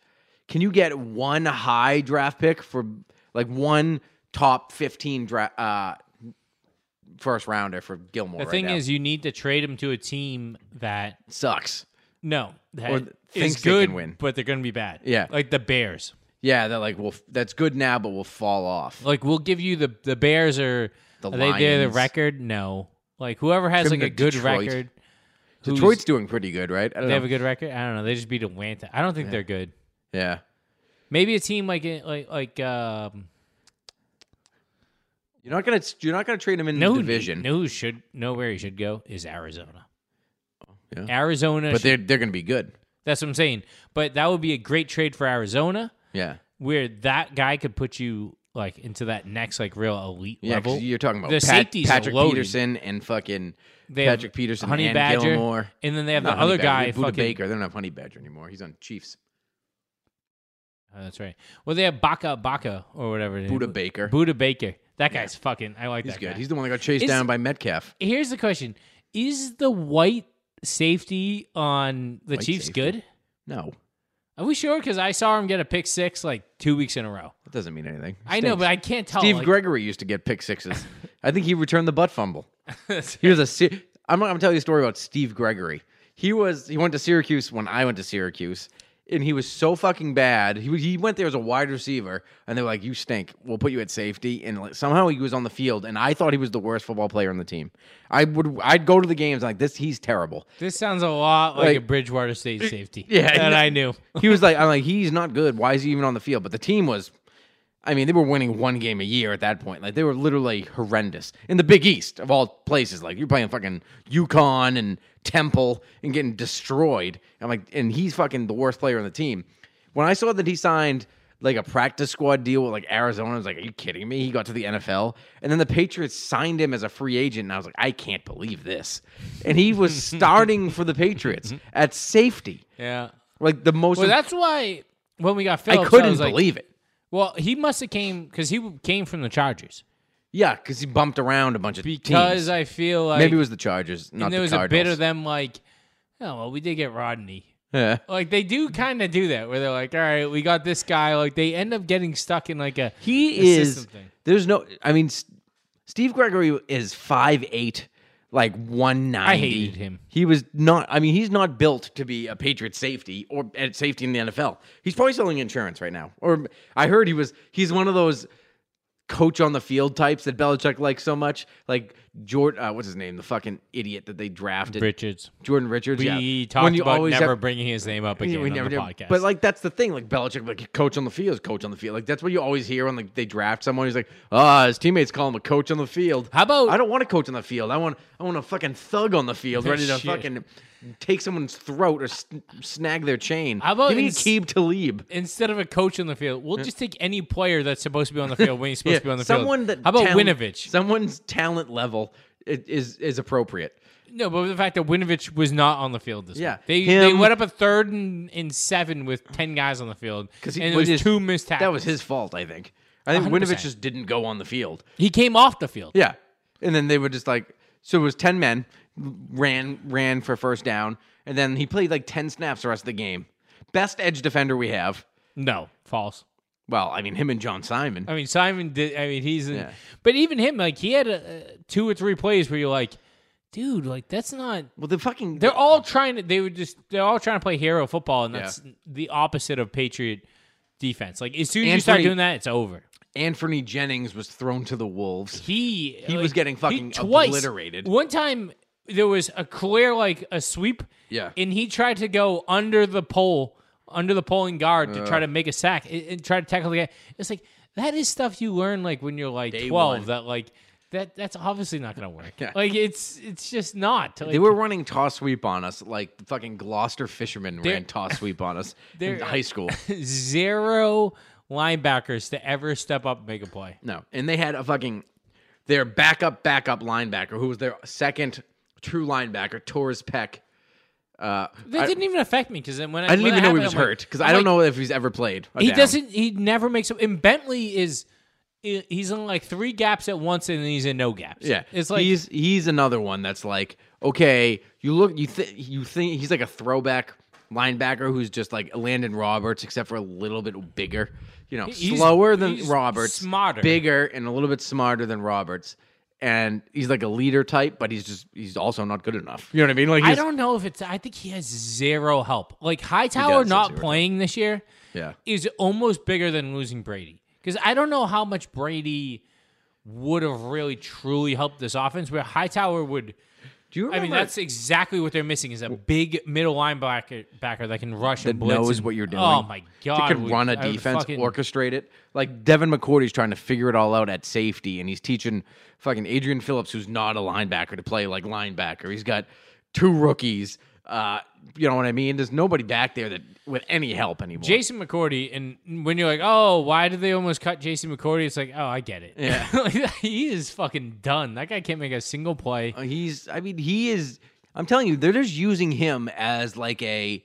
Speaker 2: Can you get one high draft pick for like one top 15 draft uh, first rounder for Gilmore?
Speaker 3: The
Speaker 2: right
Speaker 3: thing
Speaker 2: now?
Speaker 3: is, you need to trade him to a team that
Speaker 2: sucks.
Speaker 3: no that
Speaker 2: Or
Speaker 3: is
Speaker 2: thinks they
Speaker 3: good,
Speaker 2: can win.
Speaker 3: but they're going to be bad.
Speaker 2: Yeah.
Speaker 3: like the Bears.
Speaker 2: Yeah, they're like, well, f- that's good now, but we'll fall off.
Speaker 3: Like we'll give you the the Bears are
Speaker 2: The
Speaker 3: are they they're the
Speaker 2: Lions.
Speaker 3: record? No, like whoever has like a good
Speaker 2: Detroit.
Speaker 3: record. who's-
Speaker 2: Detroit's doing pretty good, right? I don't
Speaker 3: They have
Speaker 2: know.
Speaker 3: a good record. I don't know. They just beat Atlanta. I don't think they're good.
Speaker 2: yeah.
Speaker 3: Maybe a team like like like um,
Speaker 2: You're not gonna you're not gonna trade him in
Speaker 3: no
Speaker 2: the division,
Speaker 3: No, who should know where he should go is Arizona.
Speaker 2: yeah.
Speaker 3: Arizona,
Speaker 2: but
Speaker 3: should-
Speaker 2: they're they're gonna be good.
Speaker 3: that's what I'm saying. But that would be a great trade for Arizona,
Speaker 2: Yeah,
Speaker 3: where that guy could put you like into that next like real elite
Speaker 2: yeah. 'cause
Speaker 3: level.
Speaker 2: you're talking about
Speaker 3: The
Speaker 2: Pat-
Speaker 3: safeties are
Speaker 2: Patrick
Speaker 3: loaded.
Speaker 2: Peterson and fucking
Speaker 3: They have
Speaker 2: Patrick Peterson
Speaker 3: Honey
Speaker 2: and
Speaker 3: Badger,
Speaker 2: Gilmore.
Speaker 3: and then they have
Speaker 2: Not
Speaker 3: the
Speaker 2: Honey
Speaker 3: other
Speaker 2: Badger,
Speaker 3: guy,
Speaker 2: Budda
Speaker 3: fucking.
Speaker 2: Baker. They don't have Honey Badger anymore. He's on Chiefs.
Speaker 3: Oh, that's right. Well, they have Baka Baka or whatever. it is.
Speaker 2: Budda Baker.
Speaker 3: Budda Baker. That guy's fucking. I like
Speaker 2: He's
Speaker 3: that
Speaker 2: good.
Speaker 3: guy.
Speaker 2: He's the one that got chased
Speaker 3: Is-
Speaker 2: down by Metcalf.
Speaker 3: Here's the question: Is the white safety on the
Speaker 2: White
Speaker 3: Chiefs
Speaker 2: safety?
Speaker 3: good?
Speaker 2: No,
Speaker 3: Are we sure? Because I saw him get a pick six like two weeks in a row.
Speaker 2: that doesn't mean anything.
Speaker 3: I know, but I can't tell.
Speaker 2: Steve
Speaker 3: like-
Speaker 2: Gregory used to get pick sixes. I think he returned the butt fumble. He was a. I'm. I'm telling you a story about Steve Gregory. He was. He went to Syracuse when I went to Syracuse, and he was so fucking bad. He was- he went there as a wide receiver, and they were like, "You stink. We'll put you at safety." And like, somehow he was on the field, and I thought he was the worst football player on the team. I would. I'd go to the games like this. He's terrible.
Speaker 3: This sounds a lot like,
Speaker 2: Like-
Speaker 3: a Bridgewater State safety.
Speaker 2: Yeah,
Speaker 3: that
Speaker 2: and-
Speaker 3: I knew.
Speaker 2: He was like, I'm like, he's not good. Why is he even on the field? But the team was. I mean, they were winning one game a year at that point. Like they were literally horrendous in the Big East of all places. Like you're playing fucking UConn and Temple and getting destroyed. I'm like, and he's fucking the worst player on the team. When I saw that he signed like a practice squad deal with like Arizona, I was like, are you kidding me? He got to the NFL, and then the Patriots signed him as a free agent, and I was like, I can't believe this. And he was starting for the Patriots at safety,
Speaker 3: Yeah.
Speaker 2: like the most.
Speaker 3: Well, that's why when we got
Speaker 2: I couldn't
Speaker 3: like,
Speaker 2: believe it.
Speaker 3: Well, he must have came because he came from the Chargers.
Speaker 2: Yeah, because he bumped around a bunch of
Speaker 3: Because
Speaker 2: teams.
Speaker 3: I feel like
Speaker 2: Maybe it was the Chargers, not
Speaker 3: and there
Speaker 2: the
Speaker 3: was a
Speaker 2: Cardinals.
Speaker 3: bit of them like, oh well, we did get Rodney.
Speaker 2: Yeah.
Speaker 3: Like they do kind of do that where they're like, all right, we got this guy. Like they end up getting stuck in like a
Speaker 2: He
Speaker 3: a
Speaker 2: is.
Speaker 3: system thing.
Speaker 2: There's no. I mean, S- Steve Gregory is five eight, like one ninety.
Speaker 3: I hated him.
Speaker 2: He was not. I mean, he's not built to be a Patriot safety or at safety in the NFL. He's probably selling insurance right now. Or I heard he was. He's one of those coach on the field types that Belichick likes so much, like Jordan. Uh, what's his name? The fucking idiot that they drafted,
Speaker 3: Richards.
Speaker 2: Jordan Richards.
Speaker 3: We
Speaker 2: yeah.
Speaker 3: talked
Speaker 2: When you
Speaker 3: about
Speaker 2: always
Speaker 3: never
Speaker 2: have-
Speaker 3: bringing his name up again
Speaker 2: we
Speaker 3: on
Speaker 2: never
Speaker 3: the
Speaker 2: did.
Speaker 3: podcast.
Speaker 2: But like that's the thing, like Belichick, like coach on the field is coach on the field. Like that's what you always hear when like they draft someone. He's like, ah, his teammates call him a coach on the field.
Speaker 3: How about-
Speaker 2: I don't want a coach on the field. I want I want a fucking thug on the field, ready to
Speaker 3: Shit.
Speaker 2: fucking take someone's throat or snag their chain.
Speaker 3: How about
Speaker 2: Give me Aqib Talib?
Speaker 3: instead of a coach on the field, we'll just take any player that's supposed to be on the field when he's supposed
Speaker 2: Yeah,
Speaker 3: to be on the
Speaker 2: someone
Speaker 3: field.
Speaker 2: that
Speaker 3: How about
Speaker 2: talent-
Speaker 3: Winovich?
Speaker 2: Someone's talent level is is appropriate.
Speaker 3: No, but the fact that Winovich was not on the field this
Speaker 2: Yeah,
Speaker 3: week. They they went up a third and, and seven with ten guys on the field.
Speaker 2: Because
Speaker 3: and there was two missed tackles.
Speaker 2: That was his fault, I think. I think
Speaker 3: 100%.
Speaker 2: Winovich just didn't go on the field.
Speaker 3: He came off the field.
Speaker 2: Yeah. And then they were just like so it was ten men ran ran for first down, and then he played like ten snaps the rest of the game. Best edge defender we have.
Speaker 3: No, false.
Speaker 2: Well, I mean him and John Simon.
Speaker 3: I mean, Simon did. I mean, he's. In,
Speaker 2: Yeah.
Speaker 3: But even him, like, he had a, a two or three plays where you're like, dude, like that's not.
Speaker 2: well, the fucking
Speaker 3: They're all trying to. They were just. They're all trying to play hero football, and that's the opposite of Patriot defense. Like as soon as you start doing that, it's over.
Speaker 2: Anfernee Jennings was thrown to the wolves.
Speaker 3: He
Speaker 2: He was getting fucking
Speaker 3: twice-
Speaker 2: obliterated.
Speaker 3: One time there was a clear like a sweep.
Speaker 2: Yeah.
Speaker 3: and he tried to go under the pole, under the pulling guard to try to make a sack and, and try to tackle the guy. It's like that is stuff you learn like when you're like
Speaker 2: Day
Speaker 3: twelve.
Speaker 2: one.
Speaker 3: That like that that's obviously not gonna work.
Speaker 2: Yeah.
Speaker 3: Like it's it's just not. Like,
Speaker 2: They were running toss sweep on us like the fucking Gloucester fishermen ran toss sweep on us in high school.
Speaker 3: zero linebackers to ever step up and make a play.
Speaker 2: No, and they had a fucking their backup backup linebacker who was their second true linebacker, Torres Peck. Uh,
Speaker 3: That
Speaker 2: I,
Speaker 3: didn't even affect me because when I,
Speaker 2: I didn't
Speaker 3: when
Speaker 2: even know he was
Speaker 3: I'm
Speaker 2: hurt because
Speaker 3: I'm
Speaker 2: I don't know if he's ever played.
Speaker 3: He
Speaker 2: down.
Speaker 3: doesn't. He never makes. And Bentley is. He's in like three gaps at once, and he's in no gaps.
Speaker 2: Yeah,
Speaker 3: it's like
Speaker 2: he's he's another one that's like okay, you look, you think you think he's like a throwback linebacker who's just like Elandon Roberts, except for a little bit bigger. You know,
Speaker 3: He's-
Speaker 2: slower than Roberts,
Speaker 3: smarter.
Speaker 2: bigger, and a little bit smarter than Roberts. And he's like a leader type, but he's just he's also not good enough. You know what I mean? Like
Speaker 3: I don't know if it's. I think he has zero help. Like Hightower
Speaker 2: does
Speaker 3: not
Speaker 2: zero
Speaker 3: playing this year
Speaker 2: yeah.
Speaker 3: is almost bigger than losing Brady. Because I don't know how much Brady would have really truly helped this offense. Where Hightower would.
Speaker 2: Do you
Speaker 3: I mean, that's exactly what they're missing is a big middle linebacker backer that can rush
Speaker 2: that
Speaker 3: and blitz.
Speaker 2: knows
Speaker 3: and-
Speaker 2: what you're doing.
Speaker 3: Oh my god!
Speaker 2: That could run a
Speaker 3: I
Speaker 2: defense,
Speaker 3: fucking-
Speaker 2: orchestrate it. Like Devin McCourty's trying to figure it all out at safety, and he's teaching fucking Adrian Phillips, who's not a linebacker, to play like linebacker. He's got two rookies. Uh, you know what I mean? There's nobody back there that with any help anymore.
Speaker 3: Jason McCourty, and when you're like, oh, why did they almost cut Jason McCourty? It's like, oh, I get it.
Speaker 2: Yeah.
Speaker 3: Like, he is fucking done. That guy can't make a single play.
Speaker 2: Uh, he's I mean he is I'm telling you they're just using him as like a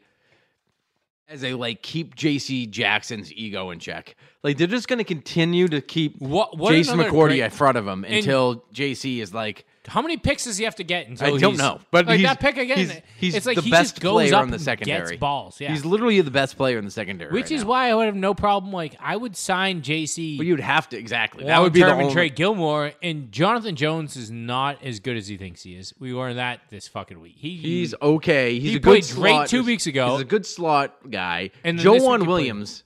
Speaker 2: as a like keep JC Jackson's ego in check. Like they're just going to continue to keep
Speaker 3: What- what
Speaker 2: Jason McCourty
Speaker 3: great-
Speaker 2: in front of him until JC is like
Speaker 3: How many picks does he have to get until
Speaker 2: I don't know, but
Speaker 3: like that pick again?
Speaker 2: He's, he's
Speaker 3: it's like
Speaker 2: the
Speaker 3: he
Speaker 2: best
Speaker 3: just goes
Speaker 2: player
Speaker 3: up
Speaker 2: in the secondary.
Speaker 3: Gets balls, yeah.
Speaker 2: He's literally the best player in the secondary,
Speaker 3: Which
Speaker 2: right
Speaker 3: is
Speaker 2: now.
Speaker 3: why I would have no problem. Like I would sign JC.
Speaker 2: But you'd have to exactly. That would be the only.
Speaker 3: trade Gilmore and Jonathan Jones is not as good as he thinks he is. We learned that this fucking week. He,
Speaker 2: He's okay. He's
Speaker 3: He
Speaker 2: a good
Speaker 3: played great
Speaker 2: slot-
Speaker 3: two weeks ago.
Speaker 2: He's a good slot guy.
Speaker 3: And then
Speaker 2: Joe
Speaker 3: this week
Speaker 2: Juan Williams.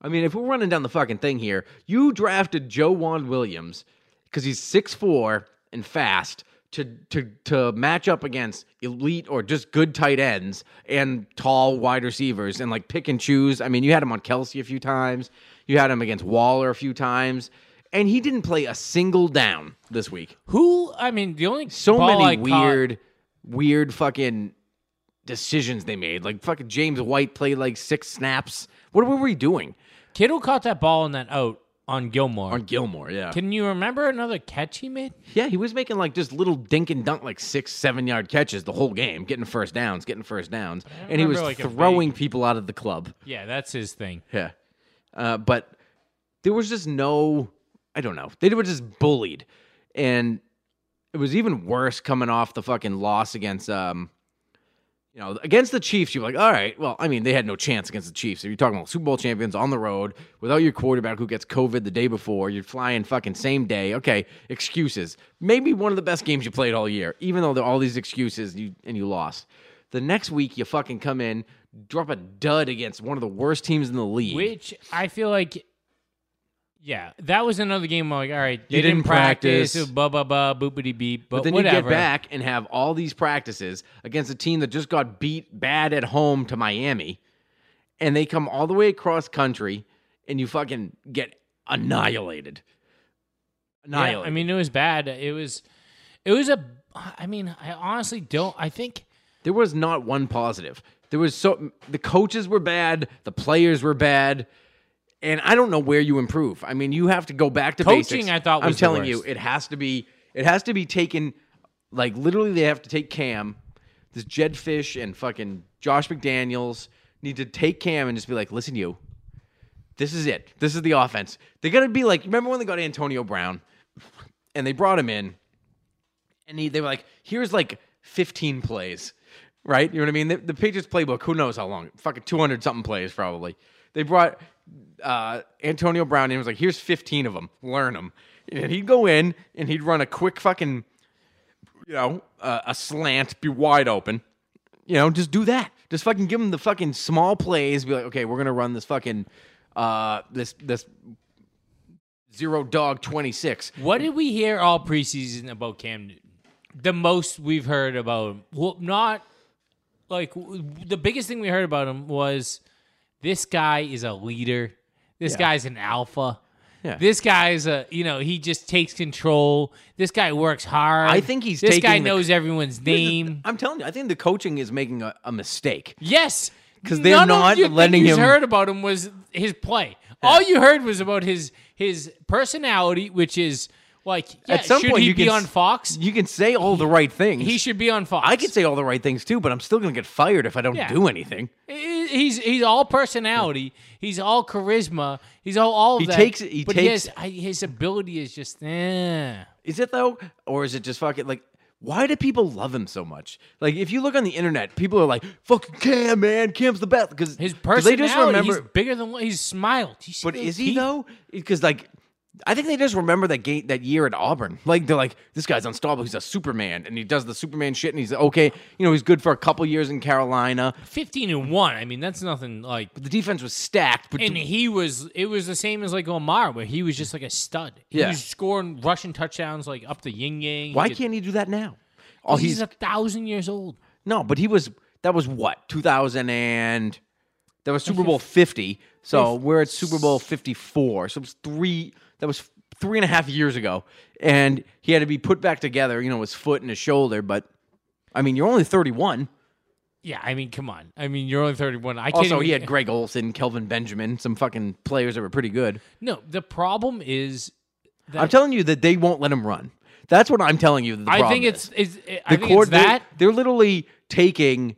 Speaker 2: I mean, if we're running down the fucking thing here, you drafted Joejuan Williams because he's 6'4 and fast to to to match up against elite or just good tight ends and tall wide receivers and like pick and choose. I mean, you had him on Kelce a few times. You had him against Waller a few times. And he didn't play a single down this week
Speaker 3: who I mean the only
Speaker 2: so
Speaker 3: ball I
Speaker 2: many
Speaker 3: caught-
Speaker 2: weird, weird fucking decisions they made. Like fucking James White played like six snaps. What were we doing
Speaker 3: Kittle caught that ball in that out on Gilmore.
Speaker 2: on Gilmore? Yeah,
Speaker 3: Can you remember another catch he made?
Speaker 2: yeah, he was making like just little dink and dunk, like six, seven yard catches the whole game, getting first downs, getting first downs, and he was
Speaker 3: remember, like, a
Speaker 2: throwing people out of the club.
Speaker 3: Yeah, that's his thing.
Speaker 2: Yeah, uh, but there was just no, I don't know. They were just bullied, and it was even worse coming off the fucking loss against, um, you know, against the Chiefs. You're like, all right, well, I mean, they had no chance against the Chiefs. If you're talking about Super Bowl champions on the road without your quarterback who gets COVID the day before, you're flying fucking same day. Okay, excuses. Maybe one of the best games you played all year, even though there are all these excuses you, and you lost. The next week, you fucking come in, drop a dud against one of the worst teams in the league.
Speaker 3: Which I feel like, yeah, that was another game. Where like, all right, they
Speaker 2: You
Speaker 3: didn't
Speaker 2: didn't
Speaker 3: practice,
Speaker 2: practice.
Speaker 3: blah blah blah, boopity beep. But,
Speaker 2: But then
Speaker 3: whatever.
Speaker 2: you get back and have all these practices against a team that just got beat bad at home to Miami, and they come all the way across country, and you fucking get annihilated.
Speaker 3: Yeah,
Speaker 2: Annihilated.
Speaker 3: I mean, it was bad. It was, it was a. I mean, I honestly don't. I think
Speaker 2: there was not one positive. There was so the coaches were bad, the players were bad, and I don't know where you improve. I mean, you have to go back to
Speaker 3: Coaching,
Speaker 2: basics.
Speaker 3: I thought,
Speaker 2: I'm telling you, it has to be. It has to be taken. Like literally, they have to take Cam, this Jedd Fisch, and fucking Josh McDaniels need to take Cam and just be like, listen, you. This is it. This is the offense. They're gonna be like, remember when they got Antonio Brown, and they brought him in, and he, they were like, here's like 15 plays, right? You know what I mean? The, the Patriots playbook, who knows how long? Fucking 200 something plays probably. They brought uh, Antonio Brown and was like, here's 15 of them, learn them. And he'd go in and he'd run a quick fucking, you know, uh, a slant, be wide open. You know, just do that. Just fucking give him the fucking small plays. Be like, okay, we're gonna run this fucking, uh, this this zero dog 26.
Speaker 3: What did we hear all preseason about Cam Newton? The most we've heard about him. Well, not like the biggest thing we heard about him was this guy is a leader. This guy's an alpha.
Speaker 2: Yeah.
Speaker 3: This guy's a you know he just takes control. This guy works hard.
Speaker 2: I think he's
Speaker 3: this guy
Speaker 2: the-
Speaker 3: knows everyone's name.
Speaker 2: I'm telling you, I think the coaching is making a, a mistake.
Speaker 3: Yes,
Speaker 2: 'Cause they're
Speaker 3: None
Speaker 2: not
Speaker 3: of
Speaker 2: letting him-
Speaker 3: heard about him was his play. All you heard was about his his personality, which is Like, yeah,
Speaker 2: At some
Speaker 3: should
Speaker 2: point,
Speaker 3: he
Speaker 2: you
Speaker 3: be
Speaker 2: can
Speaker 3: on Fox?
Speaker 2: You can say all the right things.
Speaker 3: He should be on Fox.
Speaker 2: I can say all the right things too, but I'm still gonna get fired if I don't
Speaker 3: Yeah.
Speaker 2: do anything.
Speaker 3: He's he's all personality. He's all charisma. He's all all of
Speaker 2: He
Speaker 3: that.
Speaker 2: takes it- he
Speaker 3: but
Speaker 2: takes-
Speaker 3: his I- his ability is just eh.
Speaker 2: Is it though, or is it just fucking like? Why do people love him so much? Like, if you look on the internet, people are like, "Fucking Cam, man, Cam's the best." Because
Speaker 3: His
Speaker 2: they
Speaker 3: personality.
Speaker 2: just remember.
Speaker 3: he's bigger than what he's smiled.
Speaker 2: But is he though? Because like, I think they just remember that game that year at Auburn. Like they're like, "This guy's unstoppable. He's a Superman, and he does the Superman shit, and he's okay. You know, he's good for a couple years in Carolina.
Speaker 3: Fifteen and one. I mean, that's nothing like.
Speaker 2: But the defense was stacked. But
Speaker 3: And he was. It was the same as like Omar, where he was just like a stud. He
Speaker 2: Yeah.
Speaker 3: was scoring rushing touchdowns like up the yin yang.
Speaker 2: why can't he do that now? Oh,
Speaker 3: he's,
Speaker 2: he's
Speaker 3: a thousand years old?
Speaker 2: No, but he was that was what two thousand and that was Super Bowl fifty. So we're at Super Bowl fifty four. So it was three. That was three and a half years ago, and he had to be put back together. You know, his foot and his shoulder. But I mean, you're only thirty one.
Speaker 3: Yeah, I mean, come on. I mean, you're only thirty one. I can't.
Speaker 2: Also,
Speaker 3: even,
Speaker 2: he had Greg Olsen, Kelvin Benjamin, some fucking players that were pretty good.
Speaker 3: no. The problem is that
Speaker 2: I'm telling you that they won't let him run. That's what I'm telling you. that The
Speaker 3: I think
Speaker 2: is.
Speaker 3: it's, it's I
Speaker 2: the
Speaker 3: think
Speaker 2: court
Speaker 3: it's that.
Speaker 2: They're, they're literally taking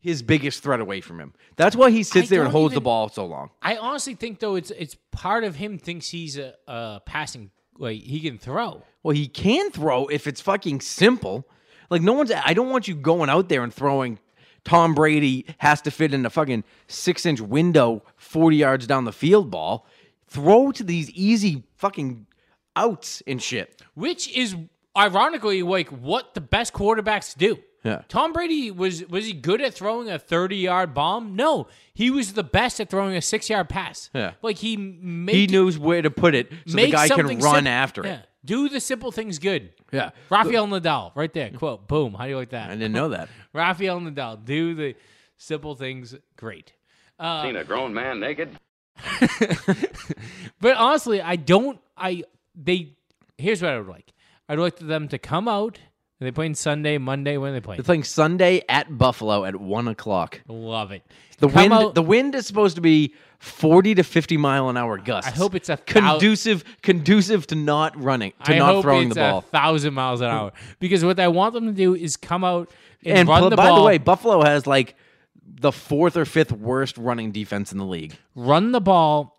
Speaker 2: his biggest threat away from him. That's why he sits
Speaker 3: I
Speaker 2: there and holds the ball so long.
Speaker 3: I honestly think though it's it's part of him thinks he's a, a passing like he can throw.
Speaker 2: Well, he can throw if it's fucking simple. Like no one's. I don't want you going out there and throwing. Tom Brady has to fit in a fucking six inch window, forty yards down the field. Ball. Throw to these easy fucking outs and shit.
Speaker 3: Which is ironically like what the best quarterbacks do.
Speaker 2: Yeah.
Speaker 3: Tom Brady was was he good at throwing a 30-yard bomb? No. He was the best at throwing a 6-yard pass.
Speaker 2: Yeah.
Speaker 3: Like he made
Speaker 2: He knows where to put it so the guy can run
Speaker 3: sim-
Speaker 2: after
Speaker 3: Yeah.
Speaker 2: it.
Speaker 3: Do the simple things good.
Speaker 2: Yeah.
Speaker 3: Rafael Nadal, right there. Quote. Boom. How do you like that?
Speaker 2: I didn't know that.
Speaker 3: Rafael Nadal, do the simple things great.
Speaker 4: Uh, Seen a grown man naked?
Speaker 3: But honestly, I don't. I they. Here's what I would like. I'd like them to come out. Are they playing Sunday, Monday? When are they playing?
Speaker 2: They're playing Sunday at Buffalo at one o'clock.
Speaker 3: Love it.
Speaker 2: The
Speaker 3: Come
Speaker 2: wind.
Speaker 3: out-
Speaker 2: The wind is supposed to be forty to fifty mile an hour gusts.
Speaker 3: I hope it's a thou-
Speaker 2: conducive, conducive to not running, to
Speaker 3: I
Speaker 2: not
Speaker 3: hope
Speaker 2: throwing
Speaker 3: it's
Speaker 2: the ball.
Speaker 3: a thousand miles an hour. Because what I want them to do is come out and,
Speaker 2: And
Speaker 3: run
Speaker 2: pl-
Speaker 3: the
Speaker 2: by
Speaker 3: ball.
Speaker 2: the way, Buffalo has like the fourth or fifth worst running defense in the league.
Speaker 3: run the ball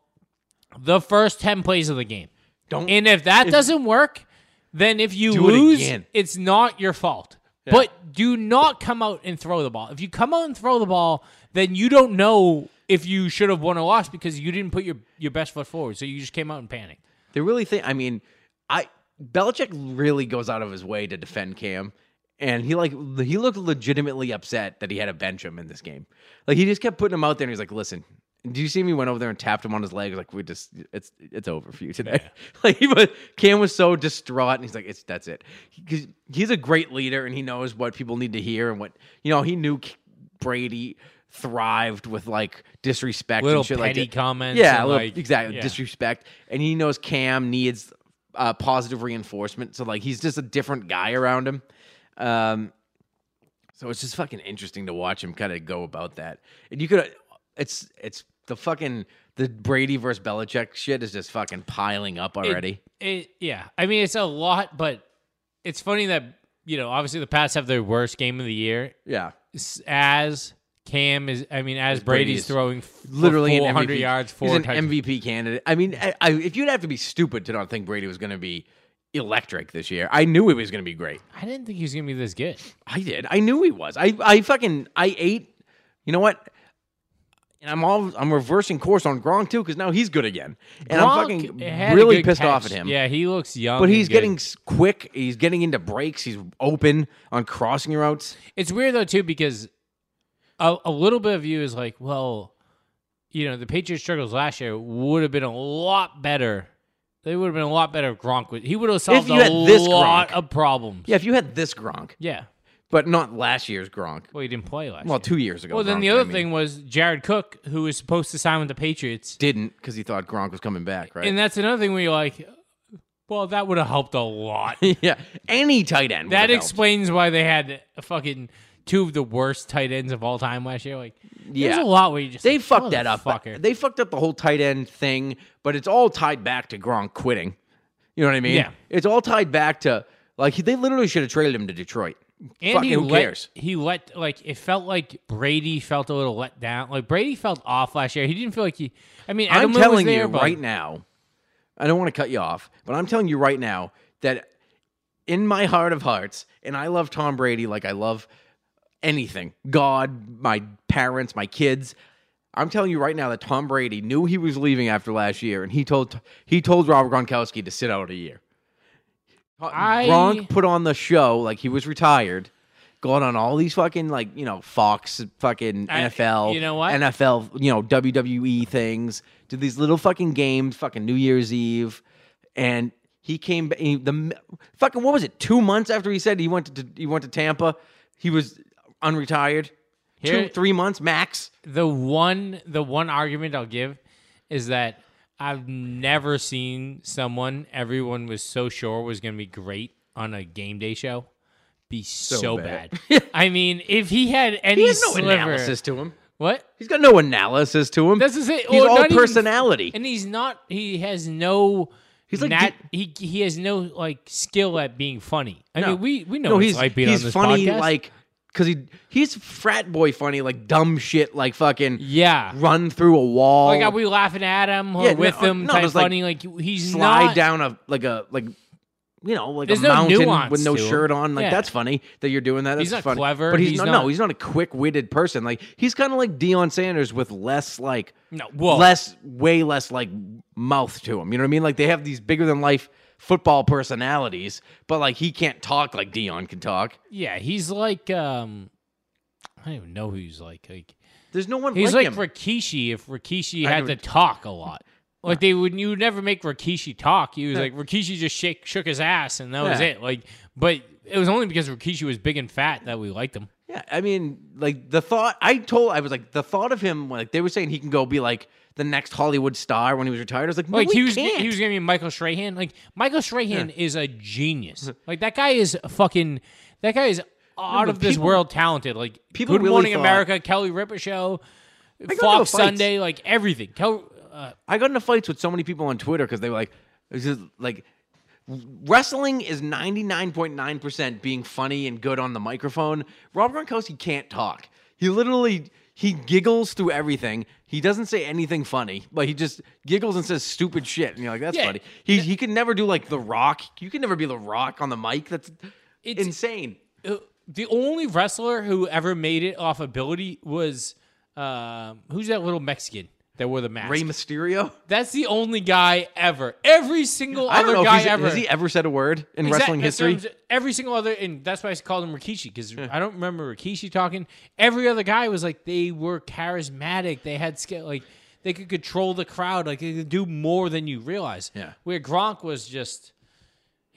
Speaker 3: the first 10 plays of the game.
Speaker 2: Don't
Speaker 3: And if that doesn't work, then if you
Speaker 2: Do
Speaker 3: lose,
Speaker 2: again.
Speaker 3: it's not your fault. But do not come out and throw the ball. If you come out and throw the ball, then you don't know if you should have won or lost because you didn't put your, your best foot forward. So you just came out and panicked.
Speaker 2: They really think. I mean, I Belichick really goes out of his way to defend Cam, and he like he looked legitimately upset that he had to bench him in this game. Like he just kept putting him out there, and he's like, "Listen." Do you see me went over there and tapped him on his leg? Like we just, it's it's over for you today. like he was, Cam was so distraught, and he's like, "It's that's it." Because he's a great leader, and he knows what people need to hear, and what you know. He knew Brady thrived with like disrespect
Speaker 3: Little
Speaker 2: and shit like
Speaker 3: petty
Speaker 2: that.
Speaker 3: comments
Speaker 2: Yeah,
Speaker 3: and,
Speaker 2: little,
Speaker 3: like,
Speaker 2: exactly
Speaker 3: yeah.
Speaker 2: disrespect, and he knows Cam needs uh, positive reinforcement. So like he's just a different guy around him. Um, so it's just fucking interesting to watch him kind of go about that. And you could, it's it's the fucking the Brady versus Belichick shit is just fucking piling up already.
Speaker 3: It, yeah. I mean, it's a lot, but it's funny that, you know, obviously the Pats have their worst game of the year.
Speaker 2: yeah,
Speaker 3: As Cam is, I mean, as Brady's,
Speaker 2: Brady's
Speaker 3: throwing
Speaker 2: literally an
Speaker 3: 400 yards, four
Speaker 2: He's an
Speaker 3: touchdowns.
Speaker 2: MVP candidate. I mean, I, I, if you'd have to be stupid to not think Brady was going to be electric this year, I knew he was going to be great.
Speaker 3: I didn't think he was going to be this good.
Speaker 2: I did. I knew he was. I I fucking I ate. You know what? And I'm all I'm reversing course on Gronk too because now he's good again, and I'm fucking really pissed off at him.
Speaker 3: Yeah, he looks young.
Speaker 2: But he's getting quick. He's getting into breaks. He's open on crossing routes.
Speaker 3: It's weird though too because a, a little bit of you is like, well, you know, the Patriots struggles last year would have been a lot better. They would have been a lot better if Gronk would. He would have solved a lot
Speaker 2: Gronk.
Speaker 3: of problems.
Speaker 2: Yeah, if you had this Gronk,
Speaker 3: Yeah.
Speaker 2: But not last year's Gronk.
Speaker 3: Well, he didn't play last.
Speaker 2: Well,
Speaker 3: year.
Speaker 2: two years ago.
Speaker 3: Well, then
Speaker 2: Gronk,
Speaker 3: the
Speaker 2: I
Speaker 3: other
Speaker 2: mean.
Speaker 3: thing was Jared Cook, who was supposed to sign with the Patriots,
Speaker 2: didn't because he thought Gronk was coming back, right?
Speaker 3: and that's another thing where you're like, well, that would have helped a lot.
Speaker 2: yeah, any tight end.
Speaker 3: that
Speaker 2: would've helped.
Speaker 3: explains why they had a fucking two of the worst tight ends of all time last year. Like, there's
Speaker 2: Yeah.
Speaker 3: a lot where you just
Speaker 2: They
Speaker 3: like,
Speaker 2: fucked that up.
Speaker 3: motherfucker.
Speaker 2: They fucked up the whole tight end thing, but it's all tied back to Gronk quitting. You know what I mean?
Speaker 3: Yeah.
Speaker 2: It's all tied back to like they literally should have traded him to Detroit.
Speaker 3: And
Speaker 2: Fucking
Speaker 3: he
Speaker 2: who
Speaker 3: let,
Speaker 2: cares?
Speaker 3: He let like it felt like Brady felt a little let down. Like Brady felt off last year. He didn't feel like he. I mean,
Speaker 2: I'm
Speaker 3: Edelman
Speaker 2: telling
Speaker 3: was there,
Speaker 2: you
Speaker 3: but
Speaker 2: right now. I don't want to cut you off, but I'm telling you right now that in my heart of hearts, and I love Tom Brady like I love anything. God, my parents, my kids. I'm telling you right now that Tom Brady knew he was leaving after last year, and he told he told Robert Gronkowski to sit out a year.
Speaker 3: I-
Speaker 2: Gronk put on the show like he was retired, going on all these fucking like you know Fox fucking
Speaker 3: I-
Speaker 2: NFL,
Speaker 3: you know what?
Speaker 2: NFL you know WWE things, did these little fucking games, fucking New Year's Eve, and he came he, the fucking what was it? Two months after he said he went to he went to Tampa, he was unretired.
Speaker 3: Here-
Speaker 2: Two three months max.
Speaker 3: the one the one argument I'll give is that I've never seen someone everyone was so sure was going to be great on a game day show be so,
Speaker 2: bad.
Speaker 3: bad. I mean, if he had any
Speaker 2: He has no
Speaker 3: sliver,
Speaker 2: analysis to him.
Speaker 3: what?
Speaker 2: He's got no analysis to him.
Speaker 3: That's the thing.
Speaker 2: He's
Speaker 3: Well,
Speaker 2: all
Speaker 3: not even-
Speaker 2: personality.
Speaker 3: and he's not. He has no.
Speaker 2: He's like
Speaker 3: nat, he he has no like skill at being funny. I
Speaker 2: No.
Speaker 3: mean, we we know
Speaker 2: no, he's
Speaker 3: like being
Speaker 2: he's
Speaker 3: this
Speaker 2: funny
Speaker 3: podcast.
Speaker 2: like because he he's frat boy funny like dumb shit like fucking
Speaker 3: yeah.
Speaker 2: run through a wall
Speaker 3: Like, are we laughing at him or
Speaker 2: Yeah,
Speaker 3: with
Speaker 2: no,
Speaker 3: him?
Speaker 2: no,
Speaker 3: type
Speaker 2: just, like,
Speaker 3: funny. Like he's
Speaker 2: slide
Speaker 3: not.
Speaker 2: down a like a like you know like
Speaker 3: There's
Speaker 2: a
Speaker 3: no
Speaker 2: mountain with no shirt on like
Speaker 3: Yeah.
Speaker 2: that's funny that you're doing that. That's
Speaker 3: He's not
Speaker 2: funny.
Speaker 3: clever.
Speaker 2: but he's,
Speaker 3: He's
Speaker 2: not,
Speaker 3: not-
Speaker 2: no he's not a quick witted person like he's kind of like Deion Sanders with less like
Speaker 3: No, well-
Speaker 2: less way less like mouth to him. You know what I mean? Like they have these bigger than life football personalities, but like he can't talk like Deion can talk.
Speaker 3: Yeah, he's like um, I don't even know who he's like. Like
Speaker 2: There's no one
Speaker 3: he's
Speaker 2: like,
Speaker 3: like,
Speaker 2: him.
Speaker 3: Rikishi if Rikishi
Speaker 2: I
Speaker 3: had to talk a lot. Like they would, you would never make Rikishi talk. He was like Rikishi just shake, shook his ass, and that was
Speaker 2: Yeah.
Speaker 3: it. Like, but it was only because Rikishi was big and fat that we liked him.
Speaker 2: Yeah, I mean, like the thought I told I was like the thought of him like they were saying he can go be like the next Hollywood star when he was retired. I was like, no,
Speaker 3: Like
Speaker 2: he,
Speaker 3: he was,
Speaker 2: can't.
Speaker 3: he was gonna be Michael Strahan. Like Michael Strahan is a genius. Like that guy is fucking. That guy is out
Speaker 2: but
Speaker 3: of this
Speaker 2: people-
Speaker 3: world talented. Like
Speaker 2: people
Speaker 3: Good
Speaker 2: really
Speaker 3: Morning
Speaker 2: thought-
Speaker 3: America, Kelly Ripa show, Fox. Sunday, like everything. Kel, uh,
Speaker 2: I got into fights with so many people on Twitter because they were like, it's just like wrestling is ninety nine point nine percent being funny and good on the microphone. Rob Gronkowski can't talk. He literally he giggles through everything. He doesn't say anything funny, but he just giggles and says stupid shit, and you're like, that's
Speaker 3: Yeah.
Speaker 2: funny. He he can never do like the Rock. You can never be the Rock on the mic. That's
Speaker 3: It's-
Speaker 2: insane.
Speaker 3: uh, the only wrestler who ever made it off ability was um, who's that little Mexican that wore the mask?
Speaker 2: Rey Mysterio.
Speaker 3: That's the only guy ever. Every single
Speaker 2: I don't
Speaker 3: other
Speaker 2: know if
Speaker 3: guy
Speaker 2: he's,
Speaker 3: ever.
Speaker 2: has he ever said a word in
Speaker 3: Exact-
Speaker 2: wrestling
Speaker 3: that's what
Speaker 2: history.
Speaker 3: I'm s- Every single other, and that's why I called him Rikishi because I don't remember Rikishi talking. Every other guy was like they were charismatic. They had skill, like they could control the crowd. Like they could do more than you realize.
Speaker 2: Yeah.
Speaker 3: Where Gronk was just,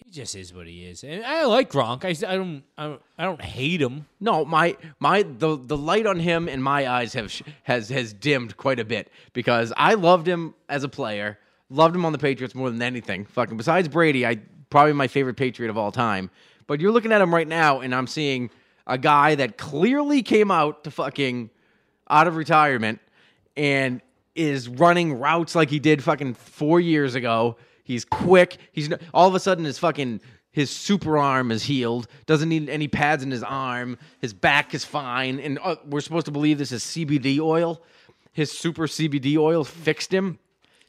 Speaker 3: he just is what he is, and I like Gronk. I, I don't, I don't, I don't hate him.
Speaker 2: No, my my the the light on him in my eyes have has has dimmed quite a bit because I loved him as a player, loved him on the Patriots more than anything. Fucking besides Brady, I probably my favorite Patriot of all time. But you're looking at him right now, and I'm seeing a guy that clearly came out to fucking out of retirement and is running routes like he did fucking four years ago. He's quick. He's all of a sudden his fucking his super arm is healed. Doesn't need any pads in his arm. His back is fine, and uh, we're supposed to believe this is CBD oil. His super CBD oil fixed him.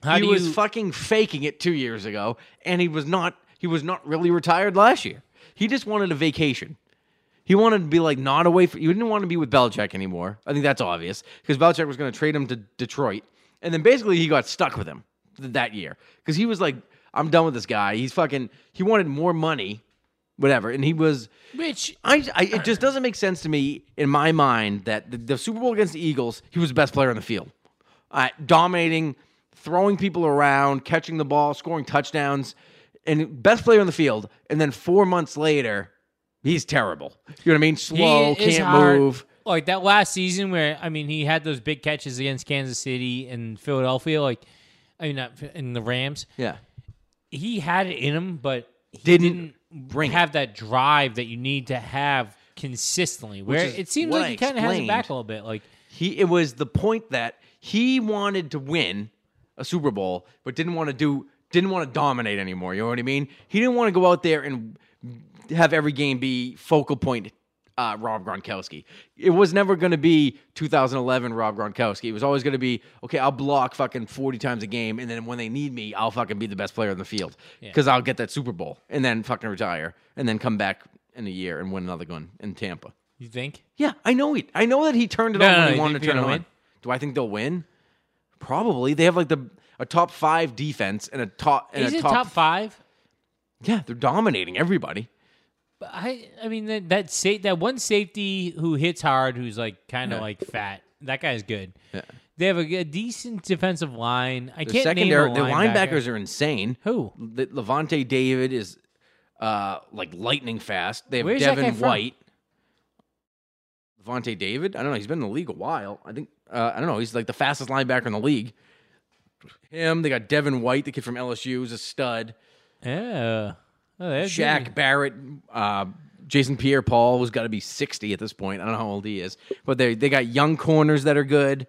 Speaker 3: How
Speaker 2: he was
Speaker 3: you-
Speaker 2: fucking faking it two years ago, and he was not. He was not really retired last year. He just wanted a vacation. He wanted to be like not away from. He didn't want to be with Belichick anymore. I think that's obvious because Belichick was going to trade him to Detroit, and then basically he got stuck with him that year because he was like, "I'm done with this guy." He's fucking. He wanted more money, whatever, and he was.
Speaker 3: Which
Speaker 2: I, I it just doesn't make sense to me in my mind that the, the Super Bowl against the Eagles, he was the best player on the field, uh, dominating, throwing people around, catching the ball, scoring touchdowns, and best player on the field. And then four months later, he's terrible. You know what I mean? Slow,
Speaker 3: He
Speaker 2: can't move.
Speaker 3: Like that last season where I mean he had those big catches against Kansas City and Philadelphia, like I mean not in the Rams.
Speaker 2: Yeah,
Speaker 3: He had it in him, but he
Speaker 2: Didn't
Speaker 3: didn't,
Speaker 2: bring it.
Speaker 3: have that drive that you need to have consistently. Where it seems like
Speaker 2: I
Speaker 3: he kind of has it back a little bit. Like
Speaker 2: he. It was the point that he wanted to win a Super Bowl, but didn't want to do didn't want to dominate anymore. You know what I mean? He didn't want to go out there and have every game be focal point uh, Rob Gronkowski. It was never going to be 2011 Rob Gronkowski. It was always going to be okay. I'll block fucking 40 times a game, and then when they need me, I'll fucking be the best player on the field because I'll get that Super Bowl and then fucking retire and then come back in a year and win another one in Tampa.
Speaker 3: You think?
Speaker 2: Yeah, I know it. I know that he turned it
Speaker 3: No,
Speaker 2: on
Speaker 3: no,
Speaker 2: when
Speaker 3: no,
Speaker 2: he wanted to turn it on.
Speaker 3: win?
Speaker 2: Do I think they'll win? Probably. They have like the a top five defense and a top and
Speaker 3: Is
Speaker 2: a
Speaker 3: it
Speaker 2: top,
Speaker 3: top five?
Speaker 2: Yeah, they're dominating everybody.
Speaker 3: But I I mean that that sa- that one safety who hits hard, who's like kind of
Speaker 2: Yeah.
Speaker 3: like fat. That guy's good.
Speaker 2: Yeah.
Speaker 3: They have a, a decent defensive line. I
Speaker 2: The
Speaker 3: can't
Speaker 2: secondary,
Speaker 3: name a
Speaker 2: their
Speaker 3: linebacker.
Speaker 2: linebackers are insane.
Speaker 3: Who?
Speaker 2: The, Lavonte David is uh like lightning fast. They have
Speaker 3: Where's
Speaker 2: Devin? White. Lavonte David? I don't know. He's been in the league a while. I think uh, I don't know. He's like the fastest linebacker in the league. Him. They got Devin White, the kid from LSU, is a stud.
Speaker 3: Yeah. Oh,
Speaker 2: Shaq
Speaker 3: good.
Speaker 2: Barrett, uh, Jason Pierre Paul, who's got to be 60 at this point. I don't know how old he is. But they they got young corners that are good.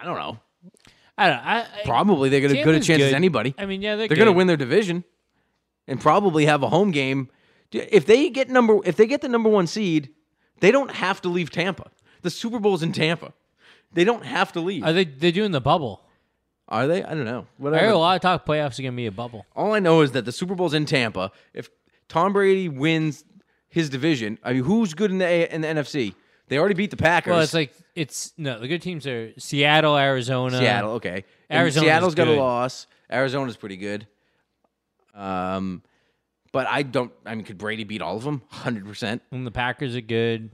Speaker 2: I don't know.
Speaker 3: I don't. know. I, I,
Speaker 2: Probably they're going to good a chance as anybody.
Speaker 3: I mean, yeah, they're,
Speaker 2: They're going to win their division and probably have a home game. If they get number if they get the number 1 seed, they don't have to leave Tampa. The Super Bowl's in Tampa. They don't have to leave.
Speaker 3: Are they? They're doing the bubble.
Speaker 2: Are they? I don't know.
Speaker 3: I
Speaker 2: Whatever.
Speaker 3: heard a lot of talk. Playoffs are gonna be a bubble.
Speaker 2: All I know is that the Super Bowl's in Tampa. If Tom Brady wins his division, I mean, who's good in the A- in the NFC? They already beat the Packers.
Speaker 3: Well, it's like it's no. The good teams are Seattle, Arizona,
Speaker 2: Seattle. Okay,
Speaker 3: Arizona.
Speaker 2: Seattle's got a
Speaker 3: good.
Speaker 2: loss. Arizona's pretty good. Um, but I don't. I mean, could Brady beat all of them? Hundred percent.
Speaker 3: and the Packers are good.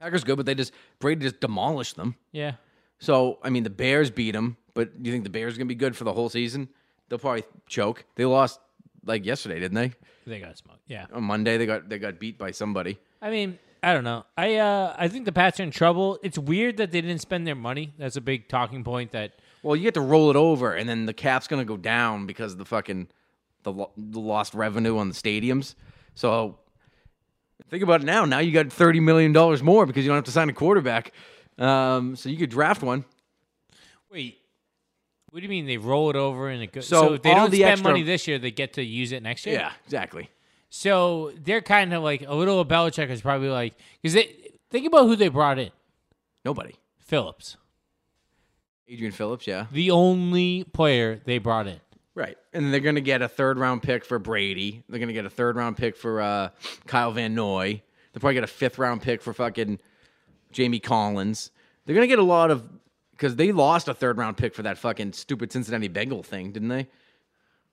Speaker 2: Packers good, but they just Brady just demolished them.
Speaker 3: Yeah,
Speaker 2: So I mean, the Bears beat them. But do you think the Bears are gonna be good for the whole season? They'll probably choke. They lost like yesterday, didn't they?
Speaker 3: they got smoked. Yeah,
Speaker 2: On Monday, they got they got beat by somebody.
Speaker 3: I mean, I don't know. I uh, I think the Pats are in trouble. It's weird that they didn't spend their money. That's a big talking point. That
Speaker 2: Well, you get to roll it over, and then the cap's going to go down because of the fucking the, lo- the lost revenue on the stadiums. So think about it now. Now you got thirty million dollars more because you don't have to sign a quarterback. Um, so you could draft one.
Speaker 3: wait, what do you mean they roll it over and it goes?
Speaker 2: So
Speaker 3: So, if they don't
Speaker 2: the
Speaker 3: spend
Speaker 2: extra-
Speaker 3: money this year, they get to use it next year.
Speaker 2: Yeah, exactly.
Speaker 3: So they're kind of like a little of Belichick is probably like because they think about who they brought in.
Speaker 2: Nobody.
Speaker 3: Phillips,
Speaker 2: Adrian Phillips, yeah,
Speaker 3: the only player they brought in.
Speaker 2: right. And they're going to get a third round pick for Brady. They're going to get a third round pick for uh, Kyle Van Noy. They'll probably get a fifth round pick for fucking Jamie Collins. They're going to get a lot of because they lost a third round pick for that fucking stupid Cincinnati Bengal thing, didn't they?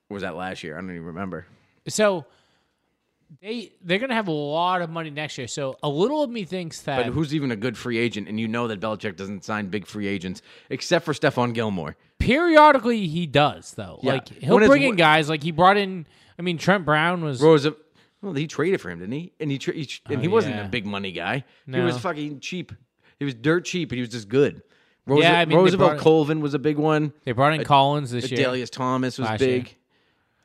Speaker 2: Or was that last year? I don't even remember.
Speaker 3: So they they're gonna have a lot of money next year. So a little of me thinks that
Speaker 2: But who's even a good free agent? And you know that Belichick doesn't sign big free agents except for Stephon Gilmore.
Speaker 3: periodically he does though.
Speaker 2: Yeah.
Speaker 3: Like he'll
Speaker 2: When
Speaker 3: bring in guys. Like he brought in. I mean Trent Brown was.
Speaker 2: Rosa, well, he traded for him, didn't he? And he, tra- he and
Speaker 3: Oh,
Speaker 2: he wasn't
Speaker 3: yeah.
Speaker 2: a big money guy. He was fucking cheap. He was dirt cheap, and he was just good. Rosa-
Speaker 3: Yeah, I mean,
Speaker 2: Rosevelt
Speaker 3: brought-
Speaker 2: Colvin was a big one.
Speaker 3: They brought in Collins this year.
Speaker 2: Adalius Thomas was
Speaker 3: Last
Speaker 2: big.
Speaker 3: year.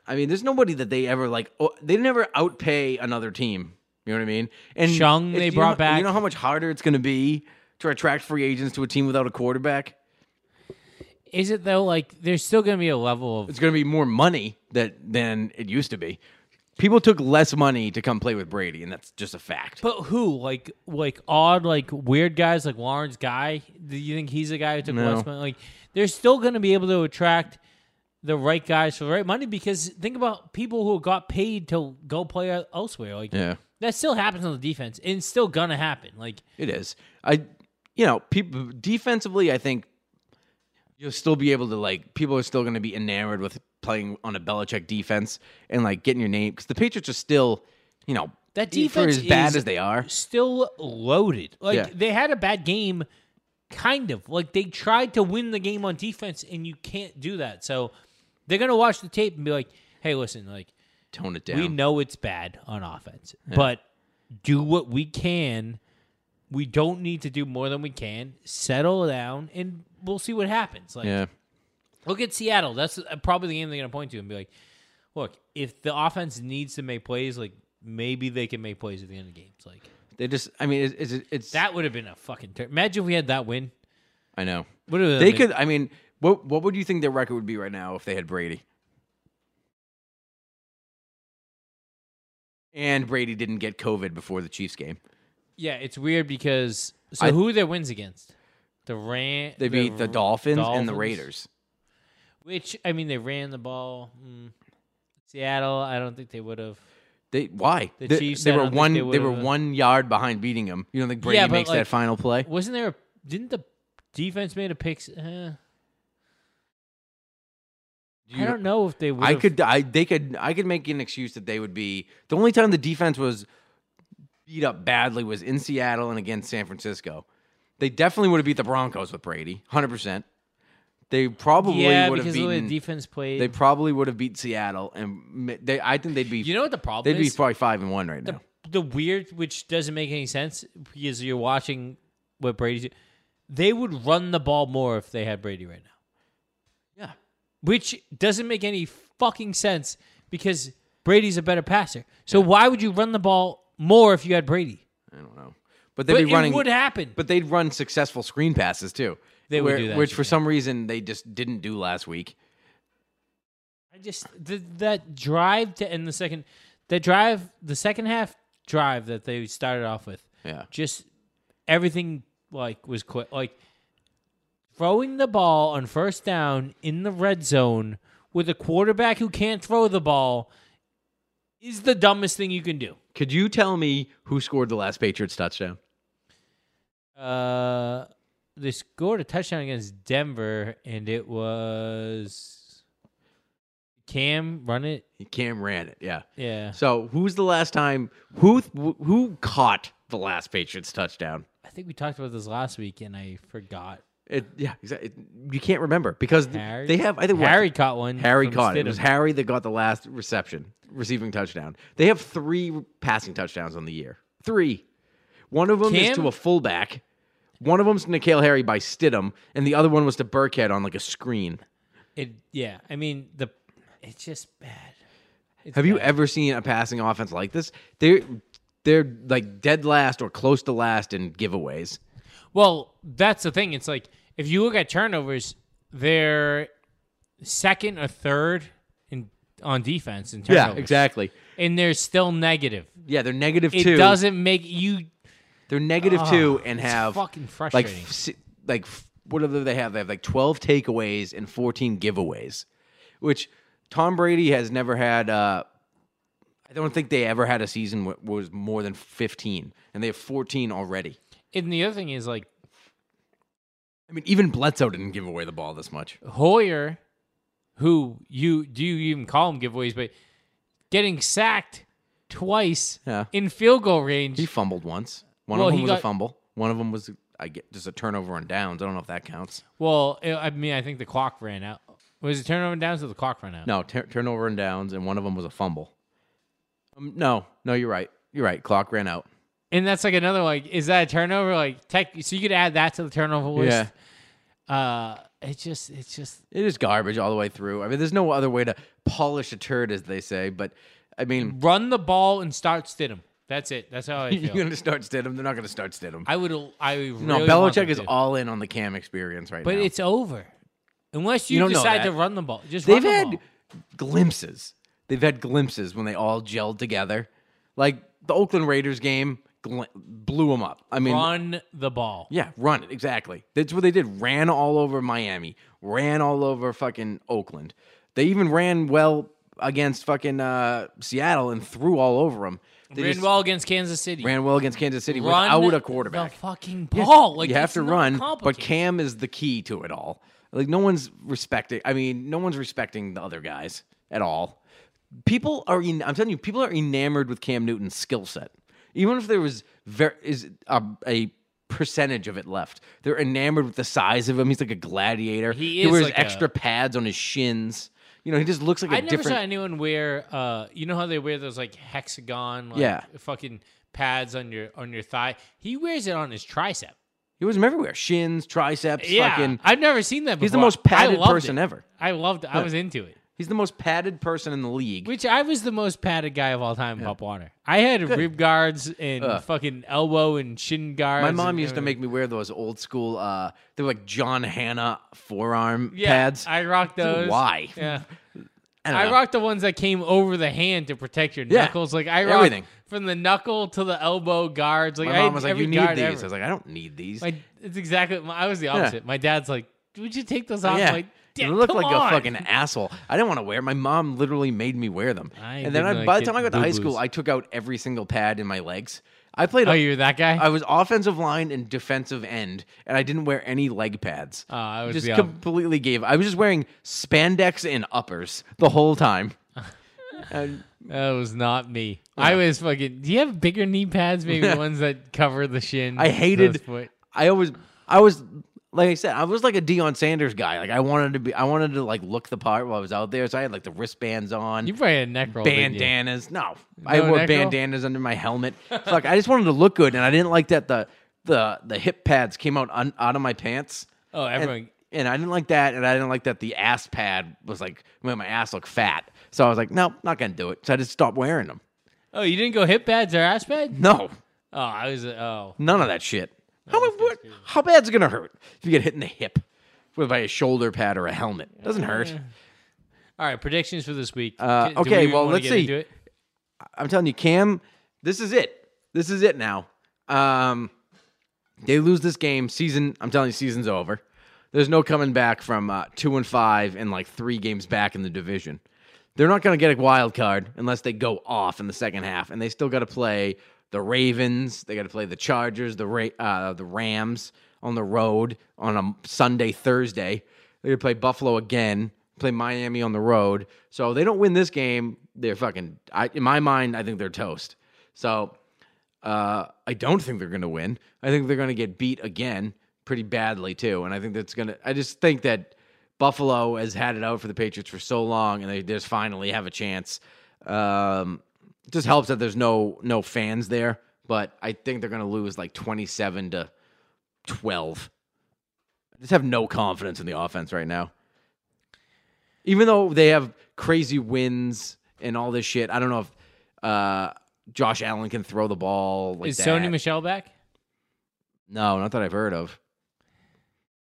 Speaker 2: I mean, there's nobody that they ever like. Oh, they never outpay another team. You know what I mean? And
Speaker 3: Chung they brought
Speaker 2: know,
Speaker 3: back.
Speaker 2: You know how much harder it's going to be to attract free agents to a team without a quarterback.
Speaker 3: Is it though? Like there's still gonna be a level of.
Speaker 2: It's going to be more money that than it used to be. People took less money to come play with Brady, and that's just a fact.
Speaker 3: But who? Like like odd like weird guys like Lawrence Guy. Do you think he's the guy who took
Speaker 2: No.
Speaker 3: less money? Like they're still gonna be able to attract the right guys for the right money because think about people who got paid to go play elsewhere. Like
Speaker 2: Yeah.
Speaker 3: that still happens on the defense, and it's still gonna happen. Like
Speaker 2: It is. I, you know, people defensively, I think you'll still be able to like. People are still going to be enamored with playing on a Belichick defense and like getting your name because the Patriots are still, you know,
Speaker 3: That defense
Speaker 2: as bad
Speaker 3: is-
Speaker 2: as they are.
Speaker 3: still loaded. Like
Speaker 2: Yeah.
Speaker 3: they had a bad game, kind of. Like they tried to win the game on defense, and you can't do that. So they're gonna watch the tape and be like, "Hey, listen, like
Speaker 2: Tone it down.
Speaker 3: we know it's bad on offense, but do what we can. We don't need to do more than we can. Settle down, and we'll see what happens. Like
Speaker 2: yeah,
Speaker 3: Look at Seattle. That's uh, probably the game they're going to point to and be like, look, if the offense needs to make plays, like maybe they can make plays at the end of games. Like
Speaker 2: they just, I mean, it's it's, it's
Speaker 3: that would have been a fucking. Ter- Imagine if we had that win.
Speaker 2: I know.
Speaker 3: What
Speaker 2: they
Speaker 3: been?
Speaker 2: could. I mean, what what would you think their record would be right now if they had Brady? And Brady didn't get COVID before the Chiefs game.
Speaker 3: Yeah, it's weird because so
Speaker 2: I,
Speaker 3: who their wins against? The Ram.
Speaker 2: They beat the,
Speaker 3: the
Speaker 2: Dolphins, Dolphins and the Raiders.
Speaker 3: Which I mean, they ran the ball. Mm. Seattle, I don't think they would have.
Speaker 2: They why?
Speaker 3: The
Speaker 2: they,
Speaker 3: Chiefs,
Speaker 2: they were one.
Speaker 3: they
Speaker 2: They, were one yard behind beating them. You don't think Brady
Speaker 3: Yeah,
Speaker 2: makes
Speaker 3: like-
Speaker 2: that final play?
Speaker 3: Wasn't there? Didn't the defense made a pick? Uh, I don't know if they would.
Speaker 2: I could. I they could. I could make an excuse that they would be the only time the defense was beat up badly was in Seattle and against San Francisco. They definitely would have beat the Broncos with Brady, hundred percent. They probably
Speaker 3: Yeah,
Speaker 2: would have
Speaker 3: because of the way
Speaker 2: beaten.
Speaker 3: the defense played.
Speaker 2: they probably would have beat Seattle, and they. I think they'd be.
Speaker 3: you know what the problem
Speaker 2: they'd be
Speaker 3: is?
Speaker 2: probably five and one right now.
Speaker 3: the weird, which doesn't make any sense because you're watching what Brady's. They would run the ball more if they had Brady right now,
Speaker 2: Yeah,
Speaker 3: which doesn't make any fucking sense because Brady's a better passer. So why would you run the ball more if you had Brady?
Speaker 2: I don't know, but they'd
Speaker 3: But
Speaker 2: be running.
Speaker 3: it would happen.
Speaker 2: But they'd run successful screen passes too.
Speaker 3: They would do that
Speaker 2: which for some reason they just didn't do last week.
Speaker 3: I just the, that drive to end the second, that drive, the second half drive that they started off with,
Speaker 2: Yeah,
Speaker 3: just everything like was quick. Like throwing the ball on first down in the red zone with a quarterback who can't throw the ball is the dumbest thing you can do.
Speaker 2: could you tell me who scored the last Patriots touchdown?
Speaker 3: Uh, they scored a touchdown against Denver, and it was Cam run it.
Speaker 2: Cam ran it. Yeah.
Speaker 3: Yeah,
Speaker 2: So who's the last time who who caught the last Patriots touchdown?
Speaker 3: I think we talked about this last week, and I forgot.
Speaker 2: It, yeah, exactly. you can't remember because
Speaker 3: Harry?
Speaker 2: they have. I think what-
Speaker 3: Harry caught one.
Speaker 2: Harry caught it. It was Harry that got the last reception, receiving touchdown. They have three passing touchdowns on the year. Three. One of them is to a fullback. One of them's to N'Keal Harry by Stidham, and the other one was to Burkhead on like a screen.
Speaker 3: It yeah, I mean the it's just bad. It's
Speaker 2: Have you ever seen a passing offense like this? They're they're like dead last or close to last in giveaways.
Speaker 3: Well, that's the thing. It's like if you look at turnovers, they're second or third in on defense in turnovers.
Speaker 2: Yeah, exactly.
Speaker 3: And they're still negative.
Speaker 2: Yeah, they're negative
Speaker 3: It
Speaker 2: two.
Speaker 3: doesn't make you
Speaker 2: They're negative two and have
Speaker 3: fucking
Speaker 2: like
Speaker 3: frustrating.
Speaker 2: si- like f- what do they have? They have like twelve takeaways and fourteen giveaways, which Tom Brady has never had. Uh, I don't think they ever had a season wh- was more than fifteen, and they have fourteen already.
Speaker 3: and the other thing is like
Speaker 2: I mean, even Bledsoe didn't give away the ball this much.
Speaker 3: Hoyer, who you do you even call him giveaways, but getting sacked twice
Speaker 2: Yeah.
Speaker 3: in field goal range.
Speaker 2: He fumbled once. One
Speaker 3: Well,
Speaker 2: of them
Speaker 3: he
Speaker 2: was a fumble. One of them was, I get just a turnover on downs. I don't know if that counts.
Speaker 3: well, I mean, I think the clock ran out. Was it turnover downs so the clock ran out?
Speaker 2: No, tur turnover and downs, and one of them was a fumble. Um, no, no, you're right. You're right. Clock ran out.
Speaker 3: And that's like another like, is that a turnover? Like, tech, so you could add that to the turnover list. Uh, it's just, it's just,
Speaker 2: It is garbage all the way through. I mean, there's no other way to polish a turd, as they say. But I mean,
Speaker 3: run the ball and start Stidham. That's it. That's how I feel.
Speaker 2: you're going to start Stidham. They're not going to start Stidham.
Speaker 3: I would, I really
Speaker 2: no, Belichick is
Speaker 3: to.
Speaker 2: all in on the Cam experience right
Speaker 3: but
Speaker 2: now.
Speaker 3: it's over unless you,
Speaker 2: You
Speaker 3: decide to run the ball. Just
Speaker 2: They've
Speaker 3: the
Speaker 2: had
Speaker 3: ball.
Speaker 2: glimpses. They've had glimpses when they all gelled together. Like the Oakland Raiders game gl- blew them up. I mean,
Speaker 3: run the ball.
Speaker 2: Yeah, run it exactly. That's what they did. Ran all over Miami. Ran all over fucking Oakland. They even ran well against fucking uh, Seattle and threw all over them. They
Speaker 3: ran
Speaker 2: just
Speaker 3: well against Kansas City.
Speaker 2: ran well against Kansas City
Speaker 3: run
Speaker 2: without a quarterback.
Speaker 3: The fucking ball. Like
Speaker 2: you have to run, but. Cam is the key to it all. Like no one's respecting. I mean, no one's respecting the other guys at all. People are. En- I'm telling you, people are enamored with Cam Newton's skill set. Even if there was very is a, a percentage of it left, they're enamored with the size of him. He's like a gladiator.
Speaker 3: He is
Speaker 2: wears
Speaker 3: like a-
Speaker 2: extra pads on his shins. You know, he just looks like a
Speaker 3: I never
Speaker 2: different.
Speaker 3: saw anyone wear. Uh, you know how they wear those like hexagon, like,
Speaker 2: Yeah.
Speaker 3: fucking pads on your on your thigh. He wears it on his tricep.
Speaker 2: he wears them everywhere: shins, triceps.
Speaker 3: Yeah,
Speaker 2: fucking.
Speaker 3: I've never seen that. before.
Speaker 2: He's the most
Speaker 3: I
Speaker 2: padded
Speaker 3: loved
Speaker 2: person
Speaker 3: it.
Speaker 2: ever.
Speaker 3: I loved. it. I was into it.
Speaker 2: He's the most padded person in the league.
Speaker 3: Which I was the most padded guy of all time in Pop Warner. I had rib guards and
Speaker 2: Ugh.
Speaker 3: fucking elbow and shin guards.
Speaker 2: My mom used to make me wear those old school, uh, they were like John Hannah forearm
Speaker 3: yeah,
Speaker 2: pads.
Speaker 3: I rocked those.
Speaker 2: why?
Speaker 3: Yeah,
Speaker 2: I
Speaker 3: I
Speaker 2: know.
Speaker 3: rock the ones that came over the hand to protect your
Speaker 2: Yeah,
Speaker 3: knuckles. Like I rock
Speaker 2: everything.
Speaker 3: from the knuckle to the elbow guards. Like
Speaker 2: My
Speaker 3: I
Speaker 2: mom was like, "You need these."
Speaker 3: ever.
Speaker 2: I was like, "I don't need these."
Speaker 3: My, it's exactly. I was the opposite. My dad's like, "Would you take those off?"
Speaker 2: yeah,
Speaker 3: I'm like,
Speaker 2: you look like
Speaker 3: on."
Speaker 2: a fucking asshole. I didn't want to wear. My mom literally made me wear them.
Speaker 3: I
Speaker 2: and then I, by the time I got to high school, I took out every single pad in my legs. I played.
Speaker 3: Oh, you're that guy.
Speaker 2: I was offensive line and defensive end, and I didn't wear any leg pads.
Speaker 3: Oh, I was
Speaker 2: just
Speaker 3: the
Speaker 2: completely gave. I was just wearing spandex and uppers the whole time. and
Speaker 3: that was not me. I was fucking. Do you have bigger knee pads? Maybe the ones that cover the shin.
Speaker 2: I hated. I always. I was like I said. I was like a Deion Sanders guy. Like I wanted to be. I wanted to like look the part while I was out there. So I had like the wristbands on.
Speaker 3: You probably had neck roll.
Speaker 2: bandanas. No, I wore
Speaker 3: roll?
Speaker 2: bandanas under my helmet. Fuck, I just wanted to look good, and I didn't like that the the the hip pads came out un, out of my pants.
Speaker 3: Oh,
Speaker 2: And,
Speaker 3: everyone.
Speaker 2: and I didn't like that, and I didn't like that the ass pad was like made my ass look fat. So I was like, no, not gonna do it. So I just stopped wearing them.
Speaker 3: Oh, you didn't go hip pads or ass pad?
Speaker 2: No,
Speaker 3: Oh, I was. Oh,
Speaker 2: none of that shit. How what, how bad's it gonna hurt if you get hit in the hip with by a shoulder pad or a helmet? Doesn't hurt.
Speaker 3: all right. Predictions for this week.
Speaker 2: Uh,
Speaker 3: do
Speaker 2: okay,
Speaker 3: we
Speaker 2: well,
Speaker 3: wanna
Speaker 2: let's
Speaker 3: get
Speaker 2: see.
Speaker 3: into it?
Speaker 2: I'm telling you, Cam, this is it. This is it now. Um, they lose this game, season. I'm telling you, season's over. There's no coming back from uh, two and five and like three games back in the division. They're not going to get a wild card unless they go off in the second half, and they still got to play the Ravens. They got to play the Chargers, the Ra- uh, the Rams on the road on a Sunday, Thursday. They got to play Buffalo again, play Miami on the road. So they don't win this game, they're fucking. I, in my mind, I think they're toast. So uh, I don't think they're going to win. I think they're going to get beat again pretty badly too. And I think that's to. I just think that Buffalo has had it out for the Patriots for so long, and they just finally have a chance. Um, it just helps that there's no no fans there, but I think they're going to lose like 27 to 12. I just have no confidence in the offense right now. Even though they have crazy wins and all this shit, I don't know if uh, Josh Allen can throw the ball like
Speaker 3: Is
Speaker 2: that.
Speaker 3: Sony Michel back?
Speaker 2: No, not that I've heard of.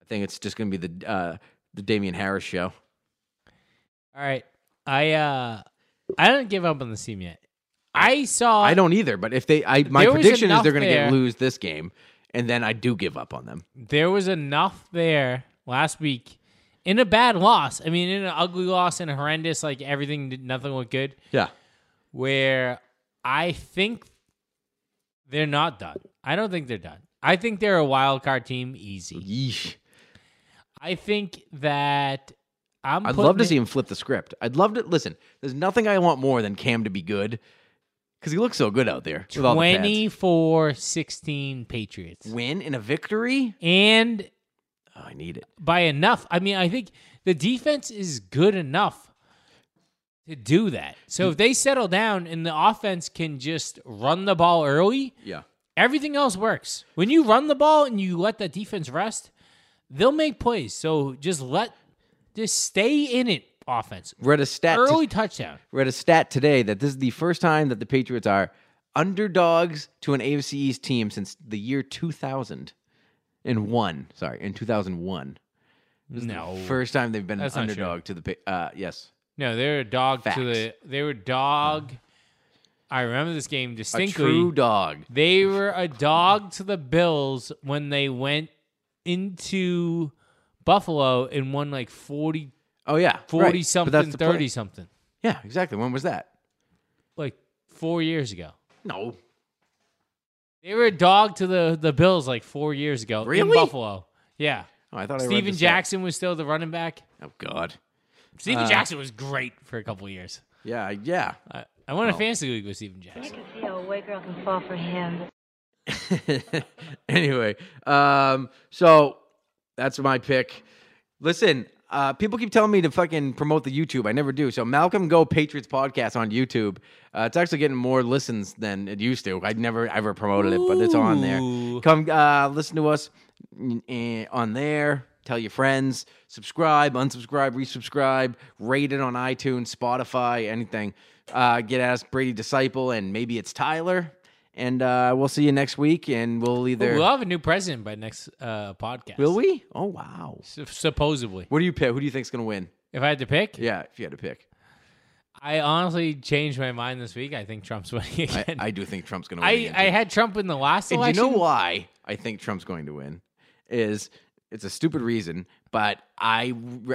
Speaker 2: I think it's just going to be the uh, the Damien Harris show.
Speaker 3: All right. I uh I don't give up on the team yet. I saw
Speaker 2: I don't either, but if they, I my prediction is they're going to get lose this game, and then I do give up on them.
Speaker 3: there was enough there last week in a bad loss. I mean, in an ugly loss and horrendous, like everything, nothing looked good.
Speaker 2: Yeah,
Speaker 3: Where I think they're not done. I don't think they're done. I think they're a wild card team, easy.
Speaker 2: Yeesh.
Speaker 3: I think that I'm.
Speaker 2: I'd love to
Speaker 3: it-
Speaker 2: see him flip the script. I'd love to listen. There's nothing I want more than Cam to be good because he looks so good out there. with all the pads.
Speaker 3: 24 16 Patriots.
Speaker 2: win in a victory.
Speaker 3: And
Speaker 2: Oh, I need it.
Speaker 3: by enough. I mean, I think the defense is good enough to do that. So if they settle down and the offense can just run the ball early,
Speaker 2: Yeah.
Speaker 3: everything else works. When you run the ball and you let the defense rest, they'll make plays. So just let just stay in it offense.
Speaker 2: Read a stat.
Speaker 3: Early touchdown.
Speaker 2: read a stat today that this is the first time that the Patriots are underdogs to an AFC East team since the year 2000 and one. Sorry, in 2001.
Speaker 3: No.
Speaker 2: First time they've been an
Speaker 3: That's true.
Speaker 2: underdog to the uh yes.
Speaker 3: No, they're a dog
Speaker 2: Facts.
Speaker 3: to the they were dog. I remember this game
Speaker 2: A
Speaker 3: distinctly.
Speaker 2: true dog.
Speaker 3: They were a dog to the Bills when they went into Buffalo and won like 40,
Speaker 2: Oh yeah.
Speaker 3: forty
Speaker 2: right.
Speaker 3: something,
Speaker 2: that's the play.
Speaker 3: 30 something.
Speaker 2: Yeah, exactly. When was that?
Speaker 3: Like four years ago.
Speaker 2: No.
Speaker 3: They were a dog to the, the Bills like four years ago in
Speaker 2: Really?
Speaker 3: Buffalo. Yeah.
Speaker 2: Oh, I thought I read
Speaker 3: Steven
Speaker 2: this stat.
Speaker 3: Jackson was still the running back.
Speaker 2: Oh god.
Speaker 3: Steven
Speaker 2: Uh,
Speaker 3: Jackson was great for a couple years.
Speaker 2: Yeah, yeah.
Speaker 3: I, I won a fantasy league with Steven Jackson.
Speaker 5: I can see how a white girl can fall for him.
Speaker 2: anyway, um, so that's my pick. Listen, uh, people keep telling me to fucking promote the YouTube. I never do. So Malcolm Go Patriots podcast on YouTube. Uh, it's actually getting more listens than it used to. I never ever promoted it, but it's on there. Come uh, listen to us eh, on there. Tell your friends. Subscribe, unsubscribe, resubscribe. Rate it on iTunes, Spotify, anything. Uh, get asked Brady Disciple, and maybe it's Tyler. And uh, we'll see you next week, and we'll either.
Speaker 3: We'll have a new president by next uh, podcast.
Speaker 2: Will we? Oh wow!
Speaker 3: Sup- Supposedly.
Speaker 2: What do you pick? Who do you think's gonna win?
Speaker 3: If I had to pick,
Speaker 2: Yeah, if you had to pick.
Speaker 3: I honestly changed my mind this week. I think Trump's winning
Speaker 2: I,
Speaker 3: again.
Speaker 2: I do think Trump's going to win.
Speaker 3: I,
Speaker 2: again,
Speaker 3: I
Speaker 2: too.
Speaker 3: had Trump in the last
Speaker 2: And you know why I think Trump's going to win? Is it's a stupid reason, but I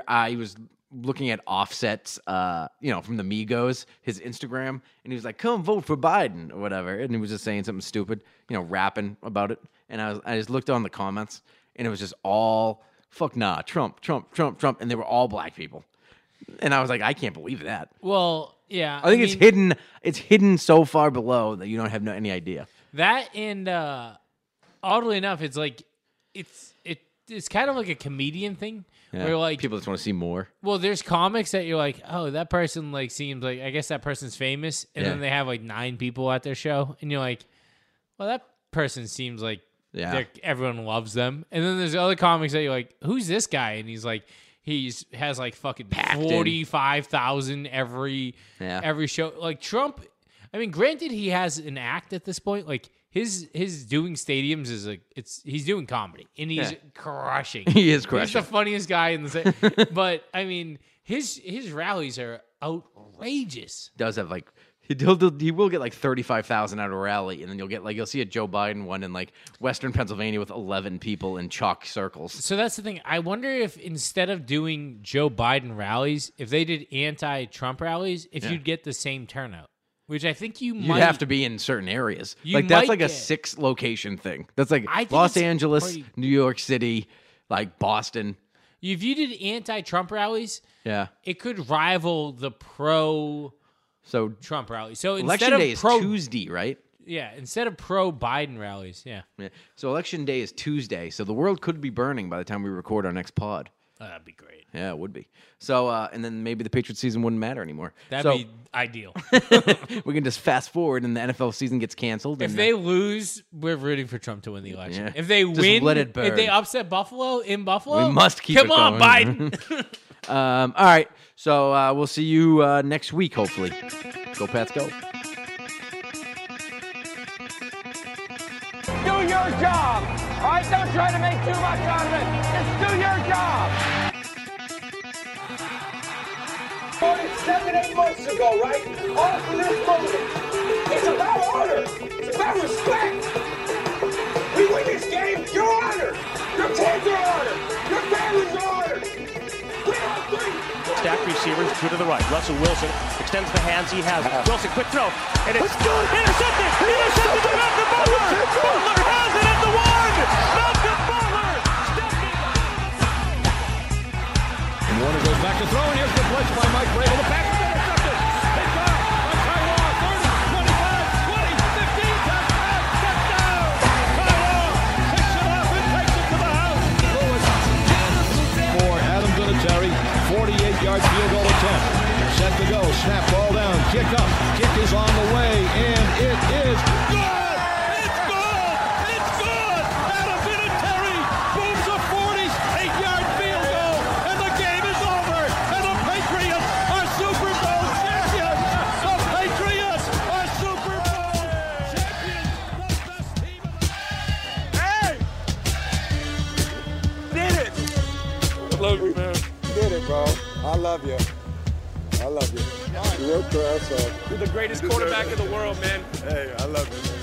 Speaker 2: I was looking at Offset's, uh, you know, from the Migos, his Instagram, and he was like, "Come vote for Biden" or whatever, and he was just saying something stupid, you know, rapping about it, and I was I just looked on the comments, and it was just all fuck nah, Trump, Trump, Trump, Trump, and they were all black people, and I was like, I can't believe that.
Speaker 3: Well, yeah.
Speaker 2: I think it's
Speaker 3: mean,
Speaker 2: hidden. It's hidden so far below that you don't have no, any idea.
Speaker 3: That and uh oddly enough, it's like it's it it's kind of like a comedian thing
Speaker 2: Yeah.
Speaker 3: where like
Speaker 2: people just want to see more.
Speaker 3: well, there's comics that you're like, oh, that person like seems like I guess that person's famous, and
Speaker 2: Yeah.
Speaker 3: then they have like nine people at their show, and you're like, well, that person seems like
Speaker 2: Yeah.
Speaker 3: everyone loves them, and then there's other comics that you're like, who's this guy? And he's like. He's has like fucking forty five thousand every
Speaker 2: Yeah.
Speaker 3: every show. Like Trump, I mean, granted he has an act at this point. Like his his doing stadiums is like it's he's doing comedy and he's
Speaker 2: Yeah.
Speaker 3: crushing.
Speaker 2: He is crushing.
Speaker 3: He's the funniest guy in the but I mean his his rallies are outrageous.
Speaker 2: does have like he'll, he will get like thirty five thousand out of a rally, and then you'll get like you'll see a Joe Biden one in like Western Pennsylvania with eleven people in chalk circles.
Speaker 3: So that's the thing. I wonder if instead of doing Joe Biden rallies, if they did anti-Trump rallies, if
Speaker 2: Yeah.
Speaker 3: you'd get the same turnout. Which I think you
Speaker 2: You
Speaker 3: might
Speaker 2: have to be in certain areas.
Speaker 3: You
Speaker 2: like that's like a
Speaker 3: get-
Speaker 2: six location thing. That's like Los Angeles,
Speaker 3: pretty-
Speaker 2: New York City, like Boston.
Speaker 3: If you did anti-Trump rallies,
Speaker 2: Yeah.
Speaker 3: it could rival the pro
Speaker 2: So
Speaker 3: Trump rally. So instead
Speaker 2: election
Speaker 3: of
Speaker 2: day is
Speaker 3: pro,
Speaker 2: Tuesday, right?
Speaker 3: yeah, instead of pro Biden rallies, yeah,
Speaker 2: Yeah. So election day is Tuesday. So the world could be burning by the time we record our next pod.
Speaker 3: Oh, that'd be great.
Speaker 2: Yeah, it would be. So uh, and then maybe the Patriots season wouldn't matter anymore.
Speaker 3: That'd
Speaker 2: so
Speaker 3: be ideal.
Speaker 2: we can just fast forward and the NFL season gets canceled.
Speaker 3: if
Speaker 2: and,
Speaker 3: they
Speaker 2: uh,
Speaker 3: lose, we're rooting for Trump to win the election.
Speaker 2: Yeah.
Speaker 3: If they
Speaker 2: Just
Speaker 3: win,
Speaker 2: let it burn.
Speaker 3: if they upset Buffalo in Buffalo,
Speaker 2: We must keep going.
Speaker 3: come
Speaker 2: it
Speaker 3: on,
Speaker 2: going.
Speaker 3: Biden.
Speaker 2: um, all right. So uh, we'll see you uh, next week, hopefully. Go Pats, go.
Speaker 6: Do your job. Right, don't try to make too much out of it. Just do your job. Started seven, eight months ago, right? All for this moment. It's about honor. It's about respect. We win this game, Your honor. Your kids are honored. Your family's honored. Three on three.
Speaker 7: Stack receivers, two to the right. Russell Wilson extends the hands he has. Wilson, quick throw. And it's intercepted. Intercepted by Malcolm Butler. Butler has it at the one. Malcolm Butler stepping
Speaker 8: Warner goes back to throw, and here's the blitz by Mike Vrabel. The pass 48-yard field goal attempt. Set to go. Snap ball down. Kick up. Kick is on the way, and it is good.
Speaker 9: Love you. I love you. You worked your ass off.
Speaker 6: You're the greatest quarterback in the world, man.
Speaker 9: Hey, I love you, man.